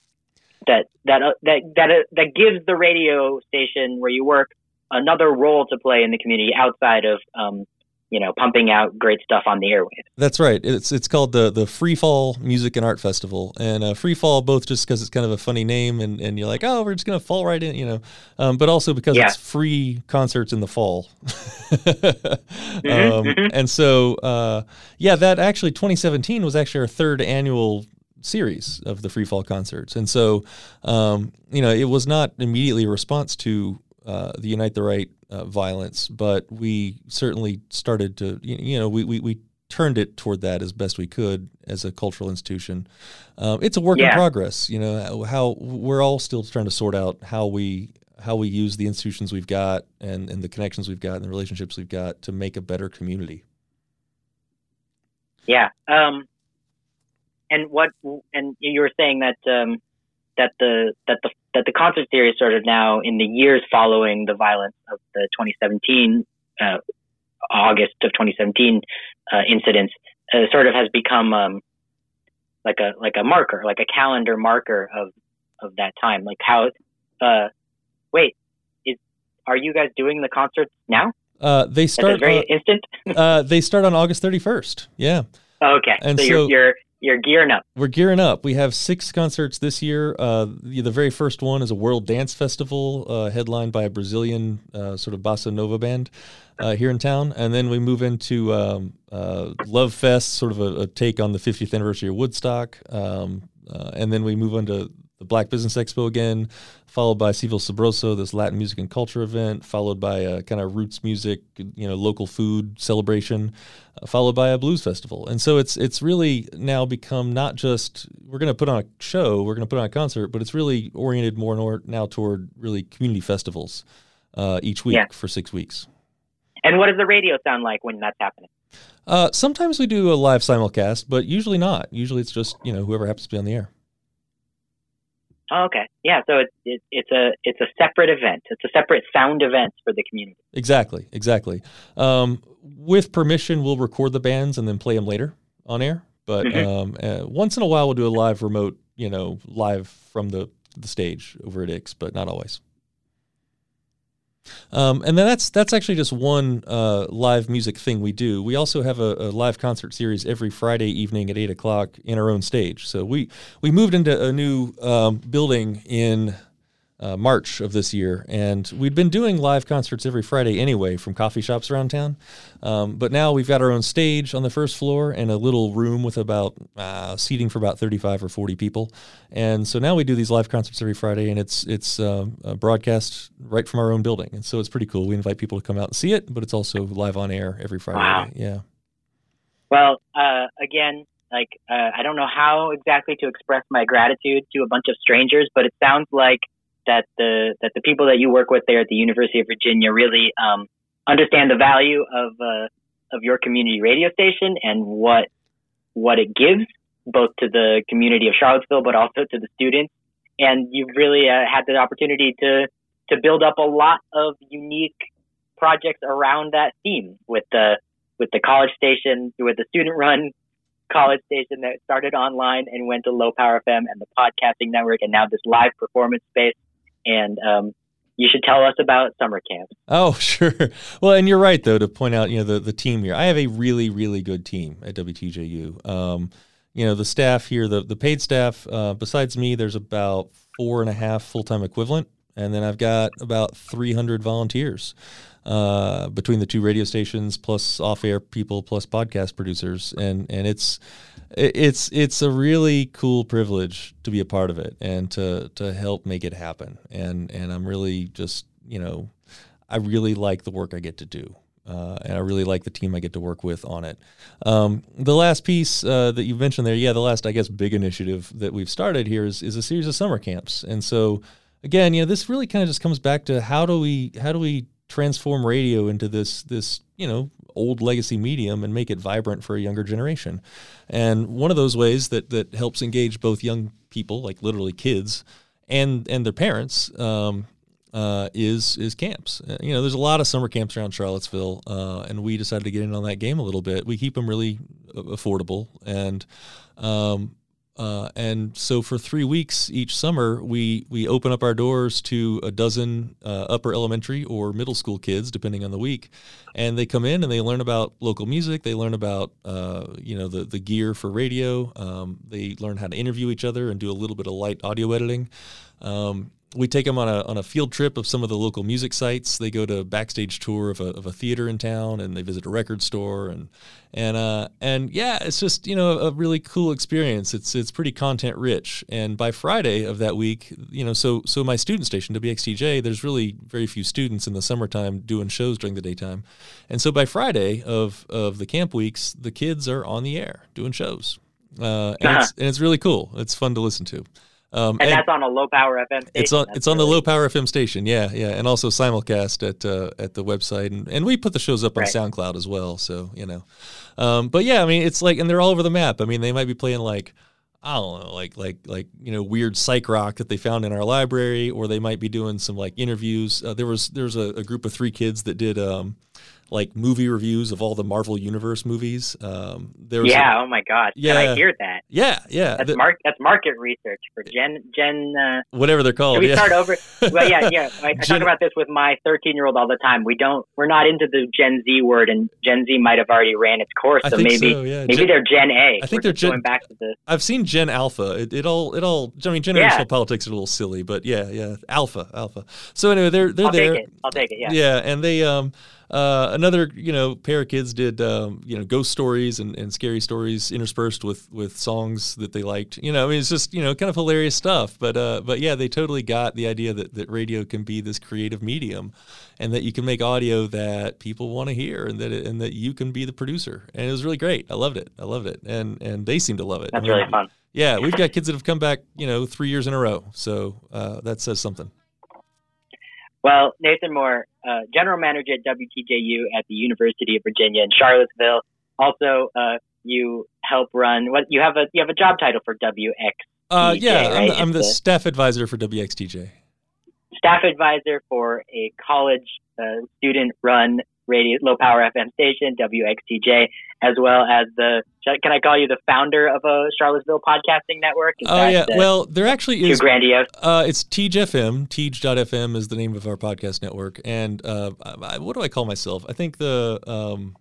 that that uh, that that uh, that gives the radio station where you work another role to play in the community outside of um, you know, pumping out great stuff on the airwaves. That's right. It's it's called the the Free Fall Music and Art Festival, and uh, Free Fall both just because it's kind of a funny name, and, and you're like, oh, we're just gonna fall right in, you know, um, but also because yeah. it's free concerts in the fall. mm-hmm, um, mm-hmm. And so, uh, yeah, that actually 2017 was actually our third annual series of the Free Fall concerts, and so, um, you know, it was not immediately a response to uh, the Unite the Right uh, violence, but we certainly started to, you know, we, we, we turned it toward that as best we could as a cultural institution. Um, it's a work Yeah. in progress. You know how we're all still trying to sort out how we how we use the institutions we've got and, and the connections we've got and the relationships we've got to make a better community. Yeah. Um, and what? And you were saying that um, that the that the that the concert series sort of now in the years following the violence of the 2017 uh, August of 2017 uh, incidents uh, sort of has become um, like a like a marker, like a calendar marker of of that time. Like how? Uh, wait, is are you guys doing the concerts now? Uh, they start. very on- instant. uh, they start on August 31st. Yeah. okay, and so, so- you're you're you're gearing up. We're gearing up. We have six concerts this year. Uh, the, the very first one is a World Dance Festival, uh, headlined by a Brazilian uh, sort of bossa nova band uh, here in town, and then we move into um, uh, Love Fest, sort of a, a take on the 50th anniversary of Woodstock, um, uh, and then we move on to the Black Business Expo again, followed by Cville Sabroso, this Latin music and culture event, followed by a kind of roots music, you know, local food celebration, uh, followed by a blues festival. And so it's it's really now become not just we're going to put on a show, we're going to put on a concert, but it's really oriented more and more now toward really community festivals uh, each week Yeah. for six weeks. And what does the radio sound like when that's happening? Uh, sometimes we do a live simulcast, but usually not. Usually it's just you know whoever happens to be on the air. Oh, okay. Yeah. So it's it, it's a it's a separate event. It's a separate sound event for the community. Exactly, exactly. Um, with permission, we'll record the bands and then play them later on air. But Mhm. um, uh, once in a while, we'll do a live remote, you know, live from the the stage over at Ix, but not always. Um, and then that's that's actually just one uh, live music thing we do. We also have a, a live concert series every Friday evening at eight o'clock in our own stage. So we we moved into a new um, building in uh, March of this year, and we'd been doing live concerts every Friday anyway from coffee shops around town. Um, but now we've got our own stage on the first floor and a little room with about uh, seating for about thirty-five or forty people. And so now we do these live concerts every Friday, and it's it's um, uh, broadcast right from our own building, and so it's pretty cool. We invite people to come out and see it, but it's also live on air every Friday. Wow. night. Yeah. Well, uh, again, like uh, I don't know how exactly to express my gratitude to a bunch of strangers, but it sounds like that the that the people that you work with there at the University of Virginia really um, understand the value of uh, of your community radio station and what what it gives both to the community of Charlottesville, but also to the students. And you've really uh, had the opportunity to to build up a lot of unique projects around that theme with the with the college station, with the student run college station that started online and went to Low Power FM and the podcasting network, and now this live performance space. And um, you should tell us about summer camp. Oh, sure. Well, and you're right though to point out, you know, the the team here. I have a really really good team at WTJU. Um, you know, the staff here, the the paid staff. Uh, besides me, there's about four and a half full time equivalent, and then I've got about 300 volunteers uh, between the two radio stations, plus off air people, plus podcast producers, and and it's it's it's a really cool privilege to be a part of it and to to help make it happen. And and I'm really just you know I really like the work I get to do. Uh, and I really like the team I get to work with on it. Um, the last piece uh, that you mentioned there, yeah, the last I guess big initiative that we've started here is, is a series of summer camps. And so again, you know, this really kind of just comes back to how do we how do we transform radio into this this you know old legacy medium and make it vibrant for a younger generation. And one of those ways that that helps engage both young people, like literally kids, and and their parents. Um, uh, is is camps. Uh, you know, there's a lot of summer camps around Charlottesville, uh, and we decided to get in on that game a little bit. We keep them really uh, affordable, and um, uh, and so for three weeks each summer, we we open up our doors to a dozen uh, upper elementary or middle school kids, depending on the week, and they come in and they learn about local music. They learn about uh, you know the the gear for radio. Um, they learn how to interview each other and do a little bit of light audio editing. Um, we take them on a on a field trip of some of the local music sites. They go to a backstage tour of a, of a theater in town, and they visit a record store, and and uh, and yeah, it's just you know a really cool experience. It's it's pretty content rich. And by Friday of that week, you know, so so my student station WXTJ, there's really very few students in the summertime doing shows during the daytime, and so by Friday of of the camp weeks, the kids are on the air doing shows, uh, and, Uh-huh. it's, and it's really cool. It's fun to listen to. Um, And, that's on a low power FM station. it's on That's it's on the low power FM station, yeah, yeah, and also simulcast at uh, at the website, and, and we put the shows up on Right. SoundCloud as well. So you know, um, but yeah, I mean, it's like, and they're all over the map. I mean, they might be playing like I don't know, like like like you know, weird psych rock that they found in our library, or they might be doing some like interviews. Uh, there was there was a, a group of three kids that did um, like movie reviews of all the Marvel Universe movies. Um, there was a- Yeah. oh my God. Can Yeah. I hear that? yeah, yeah, That's the- mark. That's market research for Gen Gen. Uh, whatever they're called. Can we yeah. start over? Well, yeah, yeah. I, I Gen- talk about this with my 13 year old all the time. We don't. We're not into the Gen Z word, and Gen Z might have already ran its course. So maybe so, yeah. maybe Gen- they're Gen A. I think We're they're Gen- going back to the. I've seen Gen Alpha. It, it all it all. I mean, generational Yeah. politics are a little silly, but yeah, yeah, Alpha, Alpha. So anyway, they're they're I'll there. take it. I'll take it. Yeah. Yeah, and they um uh another you know pair of kids did um you know ghost stories and, and scary stories interspersed with with songs that they liked. You know, I mean it's just you know kind of hilarious stuff. But uh but yeah, they totally got the idea that that radio can be this creative medium, and that you can make audio that people want to hear, and that it, and that you can be the producer. And it was really great. I loved it. I loved it, and and they seem to love it. That's I mean, really fun. Yeah, we've got kids that have come back, you know, three years in a row. So uh, that says something. Well, Nathan Moore, uh, general manager at WTJU at the University of Virginia in Charlottesville. Also, uh, you help run. What you have a you have a job title for WX Uh, yeah, I'm, the- I'm the the- staff advisor for WXTJ. staff advisor for a college uh, student run radio low power FM station WXTJ, as well as the. Can I call you the founder of a Charlottesville podcasting network? Is Oh yeah, uh, well there actually too is. grandiose. Uh, it's Teej FM. Teej.fm is the name of our podcast network. And uh, I, I- what do I call myself? I think the um,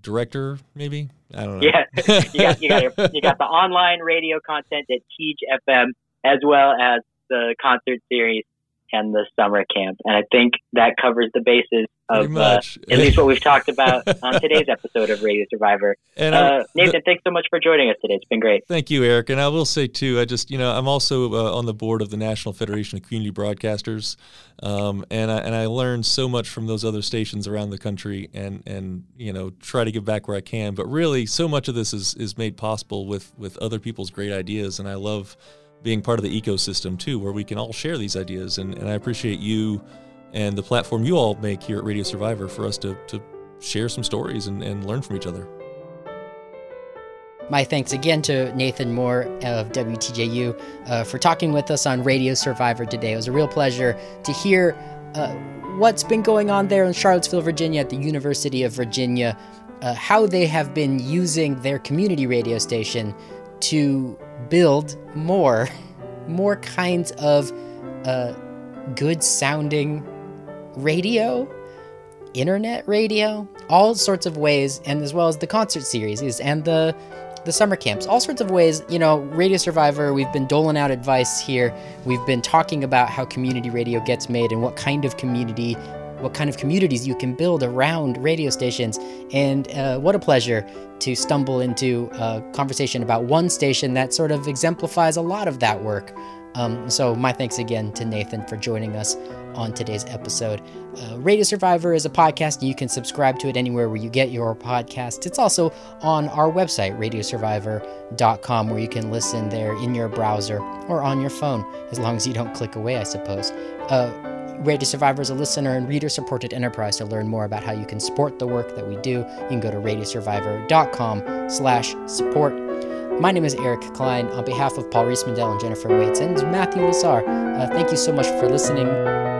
director, maybe. I don't know. Yeah, you got you got your, you got the online radio content at Teej FM, as well as the concert series and the summer camp, and I think that covers the bases of uh, at least what we've talked about on today's episode of Radio Survivor. And I- uh, Nathan, thanks so much for joining us today. It's been great. Thank you, Eric. And I will say too, I just you know I'm also uh, on the board of the National Federation of Community Broadcasters, um, and I and I learned so much from those other stations around the country, and and you know try to give back where I can. But really, so much of this is is made possible with with other people's great ideas, and I love being part of the ecosystem too, where we can all share these ideas. And and I appreciate you and the platform you all make here at Radio Survivor for us to to share some stories and, and learn from each other. My thanks again to Nathan Moore of WTJU uh, for talking with us on Radio Survivor today. It was a real pleasure to hear uh, what's been going on there in Charlottesville, Virginia, at the University of Virginia, uh, how they have been using their community radio station to build more, more kinds of uh, good sounding radio internet radio, all sorts of ways, and as well as the concert series and the the summer camps, all sorts of ways. You know, Radio Survivor. We've been doling out advice here. We've been talking about how community radio gets made and what kind of community, what kind of communities you can build around radio stations. And uh, what a pleasure to stumble into a conversation about one station that sort of exemplifies a lot of that work. Um, so, my thanks again to Nathan for joining us on today's episode. Uh, Radio Survivor is a podcast, you can subscribe to it anywhere where you get your podcasts. It's also on our website, radiosurvivor.com, where you can listen there in your browser or on your phone, as long as you don't click away, I suppose. Uh, Radio Survivor is a listener and reader supported enterprise. To learn more about how you can support the work that we do, you can go to radiosurvivor.com slash support. My name is Eric Klein. On behalf of Paul Riismandel and Jennifer Waits and Matthew Lasar, uh, thank you so much for listening.